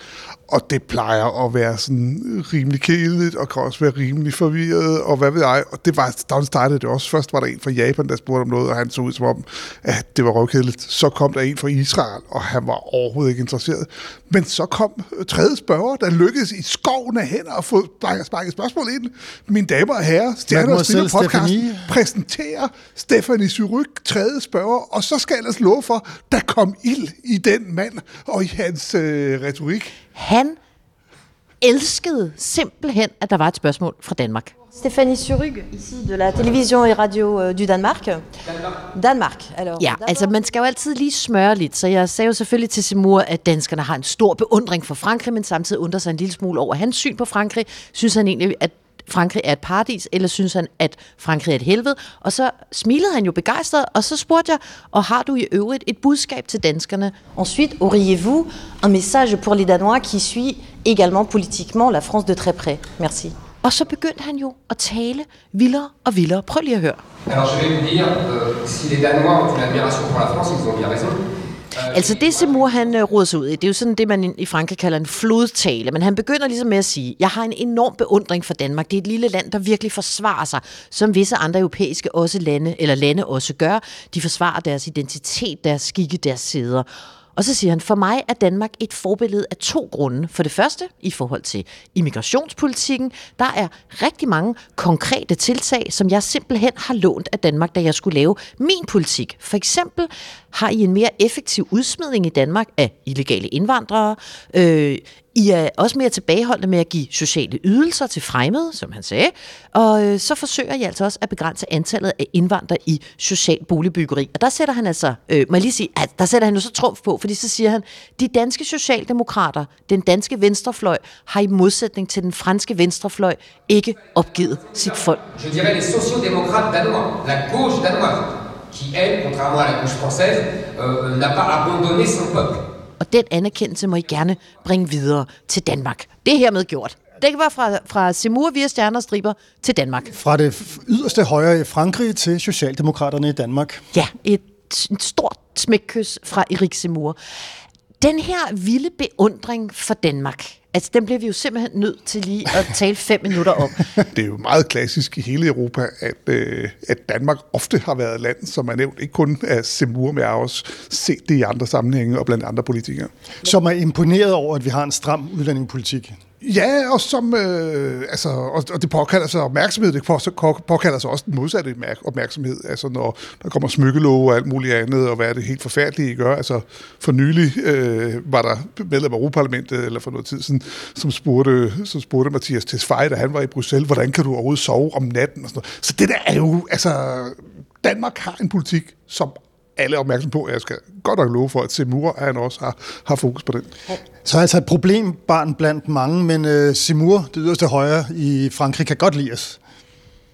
Og det plejer at være sådan rimelig kedeligt, og kan også være rimelig forvirret, og hvad ved jeg. Og det var, da startede det også. Først var der en fra Japan, der spurgte om noget, og han så ud som om, at det var røvkedeligt. Så kom der en fra Israel, og han var overhovedet ikke interesseret. Men så kom tredje spørger, der lykkedes i skoven af hænder at få sparket spørgsmål ind. Mine damer og herrer, Stjerner og Stille podcast præsenterer Stefanie Suryk, tredje spørger, og så skal ellers love for, der kom ild i den mand og i hans øh, retorik. Han elskede simpelthen, at der var et spørgsmål fra Danmark. Stéphanie Suryg, ici de la télévision et radio euh, du Danmark. Danmark. Alors, ja, altså man skal jo altid lige smøre lidt, så jeg sagde jo selvfølgelig til Simur, at danskerne har en stor beundring for Frankrig, men samtidig undrer sig en lille smule over hans syn på Frankrig. Synes han egentlig, at Frankrig er et paradis, eller synes han, at Frankrig er et helvede? Og så smilede han jo begejstret, og så spurgte jeg, og har du i øvrigt et budskab til danskerne? Ensuite, auriez-vous un message pour les Danois qui suit également politiquement la France de très près? Merci. Og så begyndte han jo at tale vildere og vildere. Prøv lige at høre. Alors je vais vous dire, euh, si les Danois ont une admiration pour la France, ils ont bien raison. Altså det Semur han råder roder sig ud i, det er jo sådan det, man i Frankrig kalder en flodtale, men han begynder ligesom med at sige, jeg har en enorm beundring for Danmark. Det er et lille land, der virkelig forsvarer sig, som visse andre europæiske også lande, eller lande også gør. De forsvarer deres identitet, deres skikke, deres sæder. Og så siger han, for mig er Danmark et forbillede af to grunde. For det første, i forhold til immigrationspolitikken, der er rigtig mange konkrete tiltag, som jeg simpelthen har lånt af Danmark, da jeg skulle lave min politik. For eksempel har I en mere effektiv udsmidning i Danmark af illegale indvandrere. Øh, i er også mere tilbageholdende med at give sociale ydelser til fremmede, som han sagde. Og øh, så forsøger I altså også at begrænse antallet af indvandrere i social boligbyggeri. Og der sætter han altså, øh, må jeg lige sige, at der sætter han jo så trumf på, fordi så siger han, de danske socialdemokrater, den danske venstrefløj, har i modsætning til den franske venstrefløj ikke opgivet sit folk. Je dirais les sociodémocrates danois, la gauche danoise, qui elle, contrairement à la gauche française, euh, n'a pas abandonné son peuple. Og den anerkendelse må I gerne bringe videre til Danmark. Det er hermed gjort. Det var fra, fra Semur via Stjerner og Striber til Danmark. Fra det yderste højre i Frankrig til Socialdemokraterne i Danmark. Ja, et, et stort smækkys fra Erik Semur. Den her vilde beundring for Danmark, altså den bliver vi jo simpelthen nødt til lige at [laughs] tale fem minutter om. [laughs] Det er jo meget klassisk i hele Europa, at, øh, at Danmark ofte har været et land, som er nævnt ikke kun af Semur, men jeg har også set det i andre sammenhænge og blandt andre politikere. Som er imponeret over, at vi har en stram udlændingepolitik. Ja, og, som, øh, altså, og, og det påkalder sig opmærksomhed, det påkalder sig også den modsatte opmærksomhed, altså når der kommer smykkelove og alt muligt andet, og hvad er det helt forfærdelige, I gør. Altså for nylig øh, var der medlem af Europaparlamentet, eller for noget tid siden, som spurgte, som spurgte Mathias Tesfaye, da han var i Bruxelles, hvordan kan du overhovedet sove om natten? Og sådan noget. Så det der er jo, altså, Danmark har en politik, som alle er opmærksom på. Jeg skal godt nok love for, at Semur han også har, har fokus på den. Så altså et problembarn blandt mange, men uh, Simur, det yderste højre i Frankrig, kan godt lide os.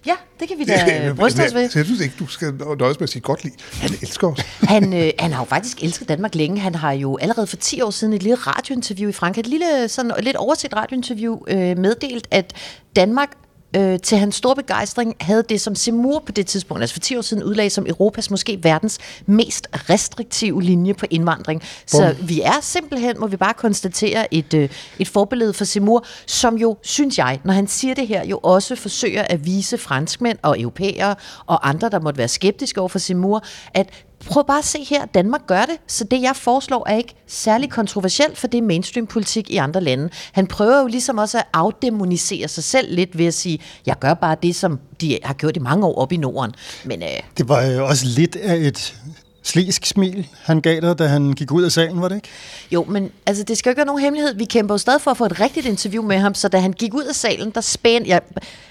Ja, det kan vi da [laughs] bryste os ved. Jeg synes ikke, du skal nøjes med at sige godt lide. Han elsker os. [laughs] Han, øh, han har jo faktisk elsket Danmark længe. Han har jo allerede for 10 år siden et lille radiointerview i Frankrig, et lille, sådan, lidt overset radiointerview, øh, meddelt, at Danmark øh, til hans store begejstring havde det som Seymour på det tidspunkt, altså for 10 år siden, udlagde som Europas måske verdens mest restriktive linje på indvandring. Bum. Så vi er simpelthen, må vi bare konstatere, et, øh, et forbillede for Seymour, som jo, synes jeg, når han siger det her, jo også forsøger at vise franskmænd og europæere og andre, der måtte være skeptiske over for Seymour, at prøv bare at se her, Danmark gør det, så det jeg foreslår er ikke særlig kontroversielt, for det er mainstream-politik i andre lande. Han prøver jo ligesom også at afdemonisere sig selv lidt ved at sige, jeg gør bare det, som de har gjort i mange år op i Norden. Men, øh, det var jo også lidt af et slisk smil, han gav dig, da han gik ud af salen, var det ikke? Jo, men altså, det skal jo ikke være nogen hemmelighed. Vi kæmper jo stadig for at få et rigtigt interview med ham, så da han gik ud af salen, der spændte jeg...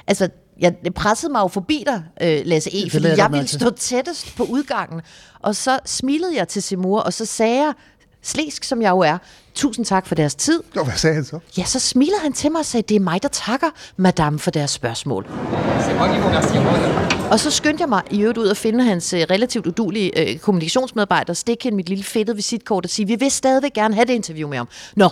Altså, jeg pressede mig jo forbi dig, øh, Lasse E., fordi jeg, jeg ville stå tættest på udgangen. Og så smilede jeg til Simur, og så sagde jeg, slæsk som jeg jo er, tusind tak for deres tid. Og hvad sagde han så? Ja, så smilede han til mig og sagde, det er mig, der takker madame for deres spørgsmål. Og så skyndte jeg mig i øvrigt ud at finde hans øh, relativt udulige øh, kommunikationsmedarbejder, stikke hende mit lille fedtede visitkort og sige, vi vil stadigvæk gerne have det interview med ham. Nå,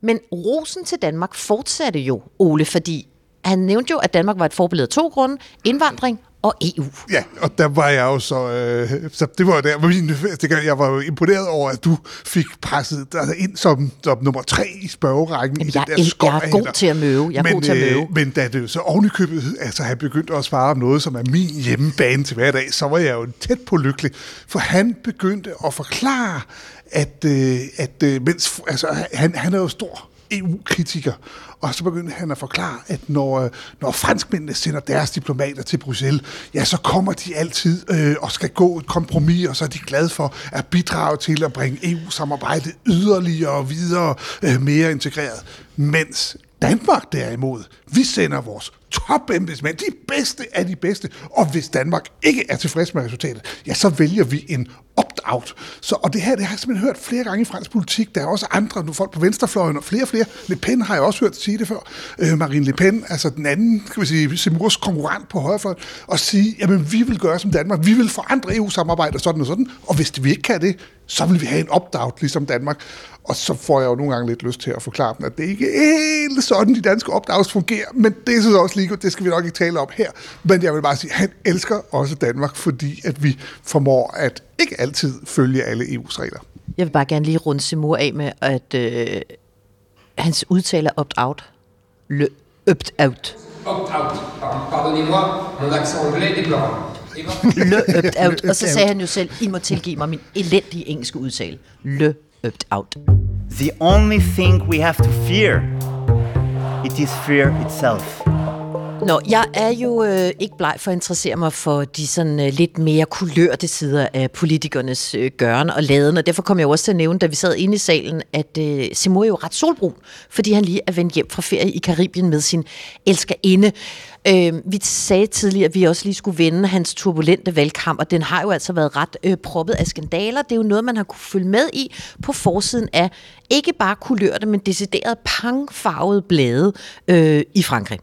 men rosen til Danmark fortsatte jo, Ole, fordi han nævnte jo, at Danmark var et forbillede af to grunde. Indvandring og EU. Ja, og der var jeg jo så... Øh, så det var der, min, det, jeg var jo imponeret over, at du fik presset dig ind som, som nummer tre i spørgerækken. Jamen, i jeg, den der skov, jeg er god til at møve. Jeg er men, god til at møve. Øh, men da det så ovenikøbet, altså han begyndte at svare om noget, som er min hjemmebane til hverdag, så var jeg jo tæt på lykkelig. For han begyndte at forklare, at, øh, at øh, mens, altså, han, han er jo stor EU-kritiker. Og så begyndte han at forklare, at når, øh, når franskmændene sender deres diplomater til Bruxelles, ja, så kommer de altid øh, og skal gå et kompromis, og så er de glade for at bidrage til at bringe EU-samarbejdet yderligere og videre, øh, mere integreret. Mens Danmark derimod, vi sender vores topembedsmænd, de bedste af de bedste, og hvis Danmark ikke er tilfreds med resultatet, ja, så vælger vi en opt-out. Så, og det her, det har jeg simpelthen hørt flere gange i fransk politik. Der er også andre, nu folk på venstrefløjen, og flere og flere. Le Pen har jeg også hørt sige det før. Øh, Marine Le Pen, altså den anden, kan vi sige, Simurs konkurrent på højrefløjen, og sige, jamen vi vil gøre som Danmark, vi vil forandre EU-samarbejdet og sådan og sådan, og hvis vi ikke kan det, så vil vi have en opt-out, ligesom Danmark. Og så får jeg jo nogle gange lidt lyst til at forklare dem, at det ikke er helt sådan, de danske opt-outs fungerer, men det synes jeg også lige det skal vi nok ikke tale om her. Men jeg vil bare sige, at han elsker også Danmark, fordi at vi formår at ikke altid følge alle EU's regler. Jeg vil bare gerne lige runde Simur af med, at øh, hans udtale opt-out. Le opt-out. Opt-out. Pardonnez-moi, mon accent anglais est déplorable. Le opt-out. Og så sagde han jo selv, I må tilgive mig min elendige engelske udtale. Le opt-out. The only thing we have to fear, it is fear itself. Nå, jeg er jo øh, ikke bleg for at interessere mig for de sådan øh, lidt mere kulørte sider af politikernes øh, gøren og laden, og derfor kom jeg også til at nævne, da vi sad inde i salen, at øh, Simon er jo ret solbrun, fordi han lige er vendt hjem fra ferie i Karibien med sin elskerinde. Øh, vi sagde tidligere, at vi også lige skulle vende hans turbulente valgkamp, og den har jo altså været ret øh, proppet af skandaler. Det er jo noget, man har kunne følge med i på forsiden af ikke bare kulørte, men decideret pangfarvede blade øh, i Frankrig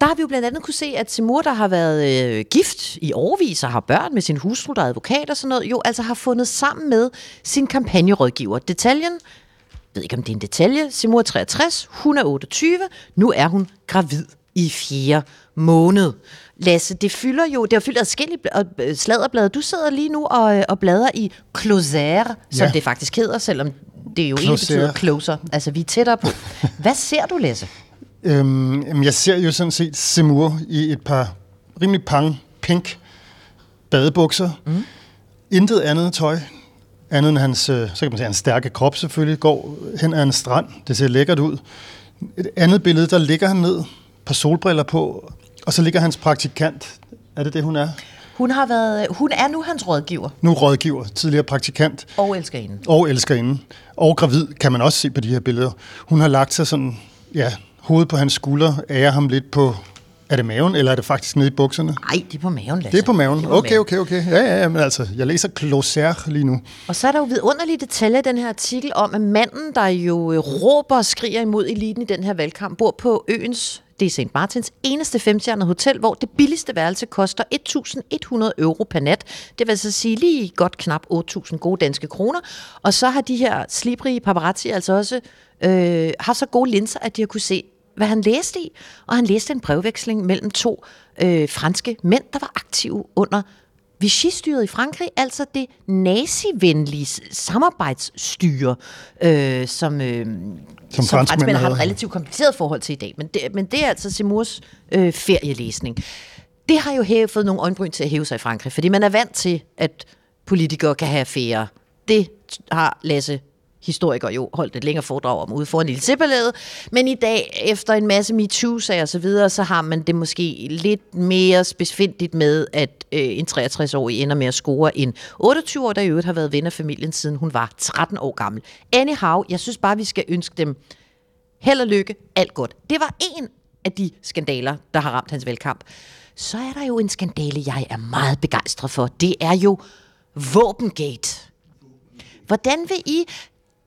der har vi jo blandt andet kunne se, at Simur, der har været øh, gift i årvis og har børn med sin hustru, der er advokat og sådan noget, jo altså har fundet sammen med sin kampagnerådgiver. Detaljen, jeg ved ikke om det er en detalje, Simur er 63, hun er 28, nu er hun gravid i fjerde måned. Lasse, det fylder jo, det har fyldt adskillige øh, sladderblade. Du sidder lige nu og, øh, og bladrer i Closer, som ja. det faktisk hedder, selvom det jo egentlig betyder closer. Altså, vi er tættere på. [laughs] Hvad ser du, Lasse? Øhm, jeg ser jo sådan set Semur i et par rimelig pang pink badebukser. Mm. Intet andet tøj, andet end hans, øh, så kan man sige, hans stærke krop selvfølgelig, går hen ad en strand. Det ser lækkert ud. Et andet billede, der ligger han ned, par solbriller på, og så ligger hans praktikant. Er det det, hun er? Hun, har været, hun er nu hans rådgiver. Nu rådgiver, tidligere praktikant. Og elskerinde. Og elskerinde. Og gravid, kan man også se på de her billeder. Hun har lagt sig sådan, ja, hovedet på hans skulder, ærer ham lidt på er det maven, eller er det faktisk nede i bukserne? Nej, det er på maven, Lasse. Det er på maven. Er på okay, maven. okay, okay. Ja, ja, ja, men altså, jeg læser Closer lige nu. Og så er der jo vidunderlige detaljer i den her artikel om, at manden, der jo råber og skriger imod eliten i den her valgkamp, bor på øens det er St. Martins eneste femstjernede hotel, hvor det billigste værelse koster 1.100 euro per nat. Det vil altså sige lige godt knap 8.000 gode danske kroner. Og så har de her slibrige paparazzi altså også øh, haft så gode linser, at de har kunne se, hvad han læste i. Og han læste en brevveksling mellem to øh, franske mænd, der var aktive under Vichy-styret i Frankrig, altså det nazivenlige samarbejdsstyre, øh, som, øh, som, som franskmænd har et relativt kompliceret forhold til i dag. Men det, men det er altså Simurs øh, ferielæsning. Det har jo hævet, fået nogle øjenbryn til at hæve sig i Frankrig, fordi man er vant til, at politikere kan have affære. Det har Lasse historiker jo holdt et længere foredrag om ude foran Elsepalæet. Men i dag, efter en masse MeToo-sager og så videre, så har man det måske lidt mere specifikt med, at øh, en 63-årig ender med at score en 28-årig, der i øvrigt har været ven af familien, siden hun var 13 år gammel. Anyhow, jeg synes bare, vi skal ønske dem held og lykke, alt godt. Det var en af de skandaler, der har ramt hans valgkamp. Så er der jo en skandale, jeg er meget begejstret for. Det er jo Våbengate. Hvordan vil I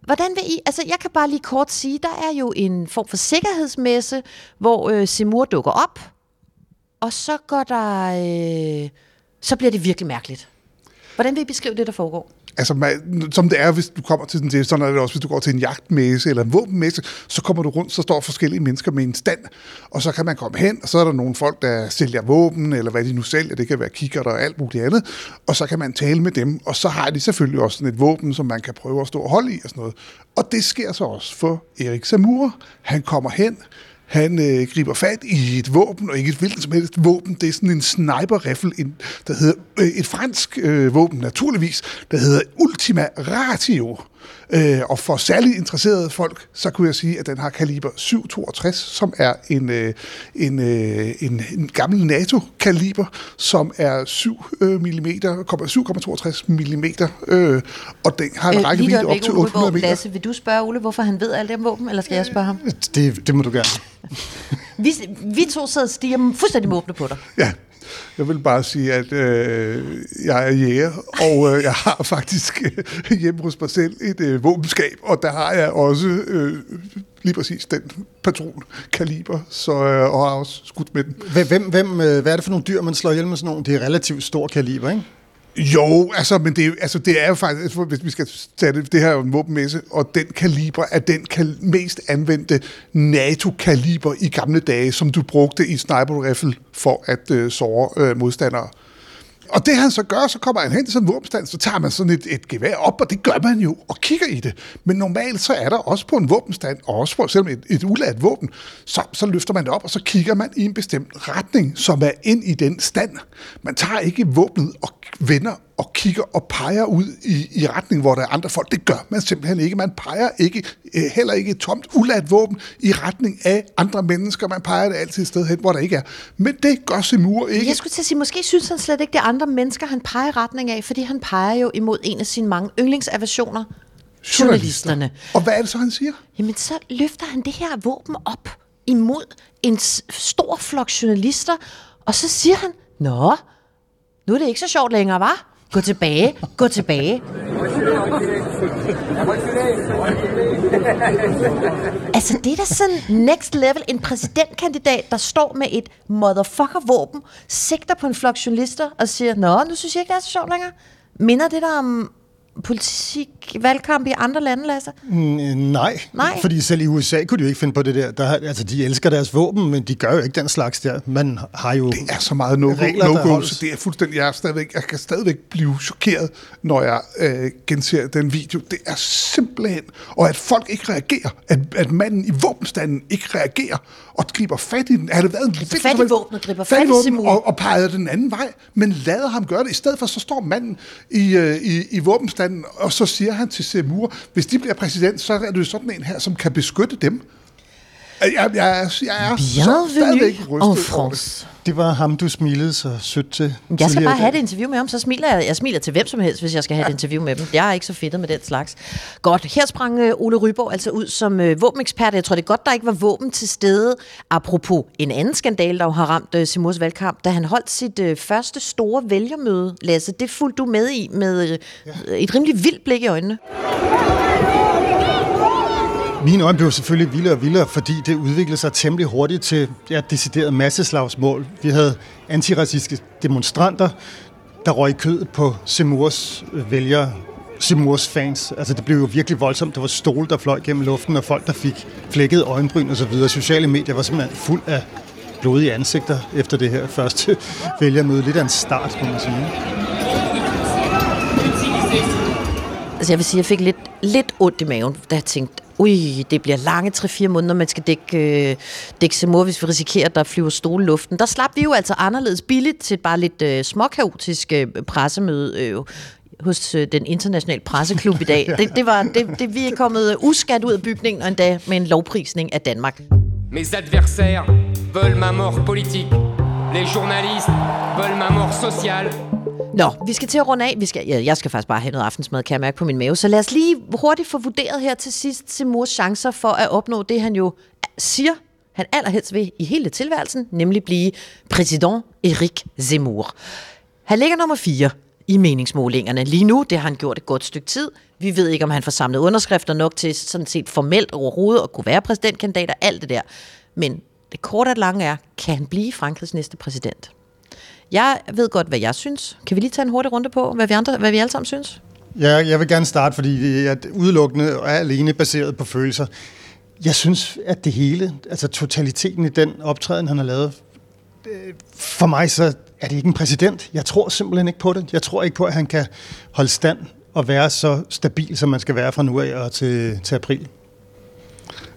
Hvordan vil I, altså jeg kan bare lige kort sige, der er jo en form for sikkerhedsmesse, hvor øh, Simur dukker op, og så går der, øh, så bliver det virkelig mærkeligt. Hvordan vil I beskrive det, der foregår? Altså, man, som det er, hvis du kommer til sådan, sådan er det også, hvis du går til en jagtmesse eller en våbenmesse, så kommer du rundt, så står forskellige mennesker med en stand, og så kan man komme hen, og så er der nogle folk, der sælger våben, eller hvad de nu sælger, det kan være kigger og alt muligt andet, og så kan man tale med dem, og så har de selvfølgelig også sådan et våben, som man kan prøve at stå og holde i og sådan noget. Og det sker så også for Erik Samura. Han kommer hen, han øh, griber fat i et våben, og ikke et hvilket som helst våben. Det er sådan en sniper-riffel, en, der hedder øh, et fransk øh, våben naturligvis, der hedder Ultima Ratio. Øh, og for særligt interesserede folk, så kunne jeg sige, at den har kaliber 762, som er en, øh, en, øh, en, en gammel NATO-kaliber, som er 7 mm, 7,62 mm, øh, og den har en øh, rækkevidde op til 800 meter. Lasse, vil du spørge Ole, hvorfor han ved alt det om våben, eller skal jeg spørge ham? Det, det må du gerne. vi, vi to sidder og stiger fuldstændig måbne på dig. Ja, jeg vil bare sige, at øh, jeg er jæger, og øh, jeg har faktisk øh, hjemme hos mig selv et øh, våbenskab, og der har jeg også øh, lige præcis den patron kaliber, så, øh, og har også skudt med den. Hvem, hvem, øh, hvad er det for nogle dyr, man slår ihjel med sådan nogle? Det er relativt stor kaliber, ikke? Jo, altså, men det, altså, det er jo faktisk, hvis vi skal tage det, det her er jo en våbenmesse, og den kaliber er den kal- mest anvendte NATO-kaliber i gamle dage, som du brugte i sniper rifle for at øh, såre øh, modstandere. Og det han så gør, så kommer han hen til sådan en våbenstand, så tager man sådan et, et gevær op, og det gør man jo, og kigger i det. Men normalt så er der også på en våbenstand, og også på selvom et, et uladt våben, så, så løfter man det op, og så kigger man i en bestemt retning, som er ind i den stand. Man tager ikke våbnet og vender og kigger og peger ud i, i retning, hvor der er andre folk. Det gør man simpelthen ikke. Man peger ikke, øh, heller ikke et tomt, uladt våben i retning af andre mennesker. Man peger det altid et sted hen, hvor der ikke er. Men det gør Simur ikke. Jeg skulle til at sige, måske synes han slet ikke, det er andre mennesker, han peger i retning af, fordi han peger jo imod en af sine mange yndlingsaversioner. Journalisterne. Og hvad er det så, han siger? Jamen, så løfter han det her våben op imod en stor flok journalister, og så siger han, Nå, nu er det ikke så sjovt længere, var? Gå tilbage, gå tilbage. altså, det er da sådan next level. En præsidentkandidat, der står med et motherfucker-våben, sigter på en flok journalister og siger, Nå, nu synes jeg ikke, det er så sjovt længere. Minder det der om politik, valgkamp i andre lande, Lasse? Mm, nej. nej, fordi selv i USA kunne de jo ikke finde på det der. der altså, de elsker deres våben, men de gør jo ikke den slags der. Man har jo Det er så meget no-go, no så det er fuldstændig, jeg, er stadigvæk, jeg kan stadigvæk blive chokeret, når jeg øh, genser den video. Det er simpelthen, og at folk ikke reagerer, at, at manden i våbenstanden ikke reagerer, og griber fat i den. Har det været en fat i våbnet, griber fat i Simon. Og, og peger den anden vej, men lader ham gøre det. I stedet for, så står manden i, øh, i, i våbenstanden, og så siger han til Seymour, hvis de bliver præsident, så er det sådan en her, som kan beskytte dem. Jeg, jeg, jeg, jeg er så stadigvæk rystet over det. Det var ham, du smilede så sødt til. Jeg skal bare have et interview med ham, så smiler jeg. Jeg smiler til hvem som helst, hvis jeg skal have et interview med dem. Jeg er ikke så fedtet med den slags. Godt, her sprang øh, Ole Ryborg altså ud som øh, våbenekspert. Jeg tror, det er godt, der ikke var våben til stede. Apropos en anden skandal, der har ramt øh, Simurs valgkamp, da han holdt sit øh, første store vælgermøde. Lasse, det fulgte du med i med øh, et rimelig vildt blik i øjnene. Mine øjne blev selvfølgelig vildere og vildere, fordi det udviklede sig temmelig hurtigt til ja, decideret masseslagsmål. Vi havde antiracistiske demonstranter, der røg kød på Semurs øh, vælgere, Semurs fans. Altså det blev jo virkelig voldsomt. Der var stole, der fløj gennem luften, og folk, der fik flækket øjenbryn og så videre. Sociale medier var simpelthen fuld af blodige ansigter efter det her første [laughs] vælgermøde. Lidt af en start, må man sige. Altså jeg vil sige, at jeg fik lidt, lidt ondt i maven, da jeg tænkte, ui, det bliver lange 3-4 måneder, man skal dække, øh, dække Semur, hvis vi risikerer, at der flyver stole i luften. Der slap vi jo altså anderledes billigt til bare lidt øh, småkaotisk øh, pressemøde øh, hos øh, den internationale presseklub i dag. [laughs] Det, det var, det, det, vi er kommet uskat ud af bygningen, og endda med en lovprisning af Danmark. Mes adversaires veulent ma mort politique. Les journalistes veulent ma mort sociale. Nå, vi skal til at runde af. Vi skal, ja, jeg skal faktisk bare have noget aftensmad, kan jeg mærke på min mave. Så lad os lige hurtigt få vurderet her til sidst Simurs chancer for at opnå det, han jo øh, siger, han allerhelst vil i hele tilværelsen, nemlig blive præsident Erik Zemmour. Han ligger nummer 4 i meningsmålingerne. Lige nu, det har han gjort et godt stykke tid. Vi ved ikke, om han får samlet underskrifter nok til sådan set formelt overhovedet at kunne være præsidentkandidat og alt det der. Men det korte og lange er, kan han blive Frankrigs næste præsident? Jeg ved godt, hvad jeg synes. Kan vi lige tage en hurtig runde på, hvad vi, andre, hvad vi alle sammen synes? Ja, jeg vil gerne starte, fordi det er udelukkende og er alene baseret på følelser. Jeg synes, at det hele, altså totaliteten i den optræden, han har lavet, øh, for mig så er det ikke en præsident. Jeg tror simpelthen ikke på det. Jeg tror ikke på, at han kan holde stand og være så stabil, som man skal være fra nu af og til, til april.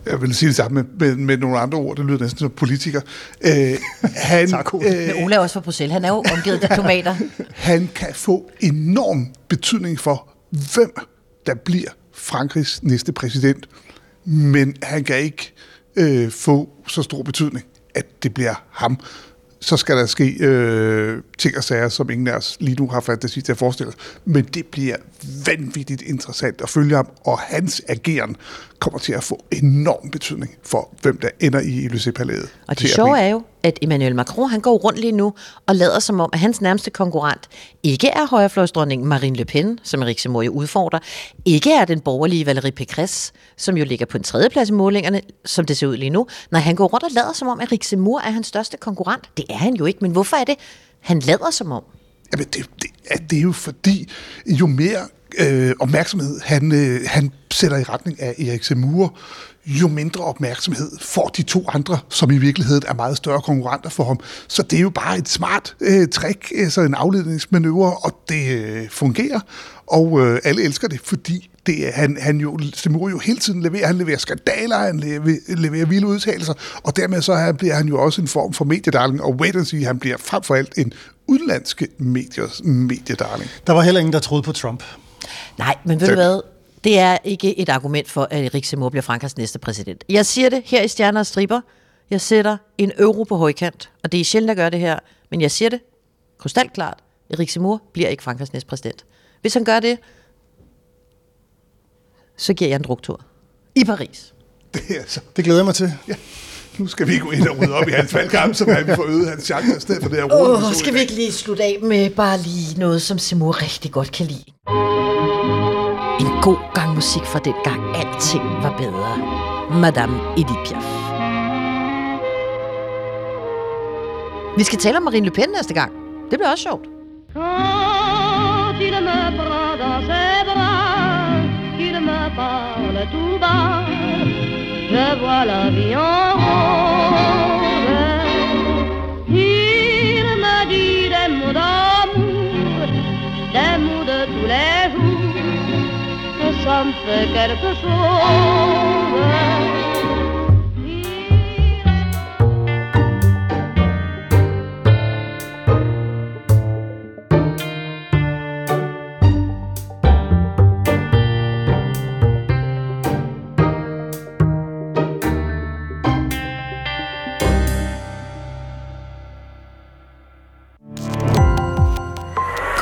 Jeg vil sige det samme med, med, med nogle andre ord. Det lyder næsten som politiker. Øh, [laughs] han, tak, Ole. Øh, Ole er også fra Bruxelles. Han er jo omgivet af tomater. [laughs] han kan få enorm betydning for, hvem der bliver Frankrigs næste præsident. Men han kan ikke øh, få så stor betydning, at det bliver ham så skal der ske øh, ting og sager, som ingen af os lige nu har fantasi til at forestille os. Men det bliver vanvittigt interessant at følge ham, og hans ageren kommer til at få enorm betydning for, hvem der ender i Élysée-palæet. Og det sjove er jo, at Emmanuel Macron han går rundt lige nu og lader som om, at hans nærmeste konkurrent ikke er højrefløjsdronningen Marine Le Pen, som Erik Zemmour jo udfordrer, ikke er den borgerlige Valérie Pécresse, som jo ligger på en tredjeplads i målingerne, som det ser ud lige nu. Nej, han går rundt og lader som om, at Erik Zemmour er hans største konkurrent. Det er han jo ikke, men hvorfor er det, han lader som om? Jamen, det, det, er, det er jo fordi, jo mere øh, opmærksomhed han, øh, han sætter i retning af Erik Zemmour, jo mindre opmærksomhed får de to andre, som i virkeligheden er meget større konkurrenter for ham. Så det er jo bare et smart øh, trick, altså en afledningsmanøvre, og det øh, fungerer, og øh, alle elsker det, fordi det, han, han jo, Zemmour jo hele tiden leverer. Han leverer skandaler, han leverer, leverer vilde udtalelser, og dermed så han, bliver han jo også en form for mediedarling, og wait and see, han bliver frem for alt en udenlandske mediers mediedarling. Der var heller ingen, der troede på Trump. Nej, men ved du hvad? Det er ikke et argument for, at Erik Zemmour bliver Frankrigs næste præsident. Jeg siger det her i Stjerner og Striber. Jeg sætter en euro på højkant, og det er sjældent at gøre det her, men jeg siger det krystalklart. Erik Zemmour bliver ikke Frankrigs næste præsident. Hvis han gør det, så giver jeg en druktur. I Paris. Det, altså, det glæder jeg mig til. Ja. Nu skal vi gå ind og rydde op i hans valgkamp, så han får øget hans chancer i stedet for det her Åh, oh, skal vi ikke lige slutte af med bare lige noget, som Simur rigtig godt kan lide? En god gang musik fra den gang alting var bedre. Madame Edith Piaf. Vi skal tale om Marine Le Pen næste gang. Det bliver også sjovt. Quand il me prend dans ses bras, vois la vie en rose. Il me dit des mots d'amour, des mots de tous les jours, ça me fait quelque chose.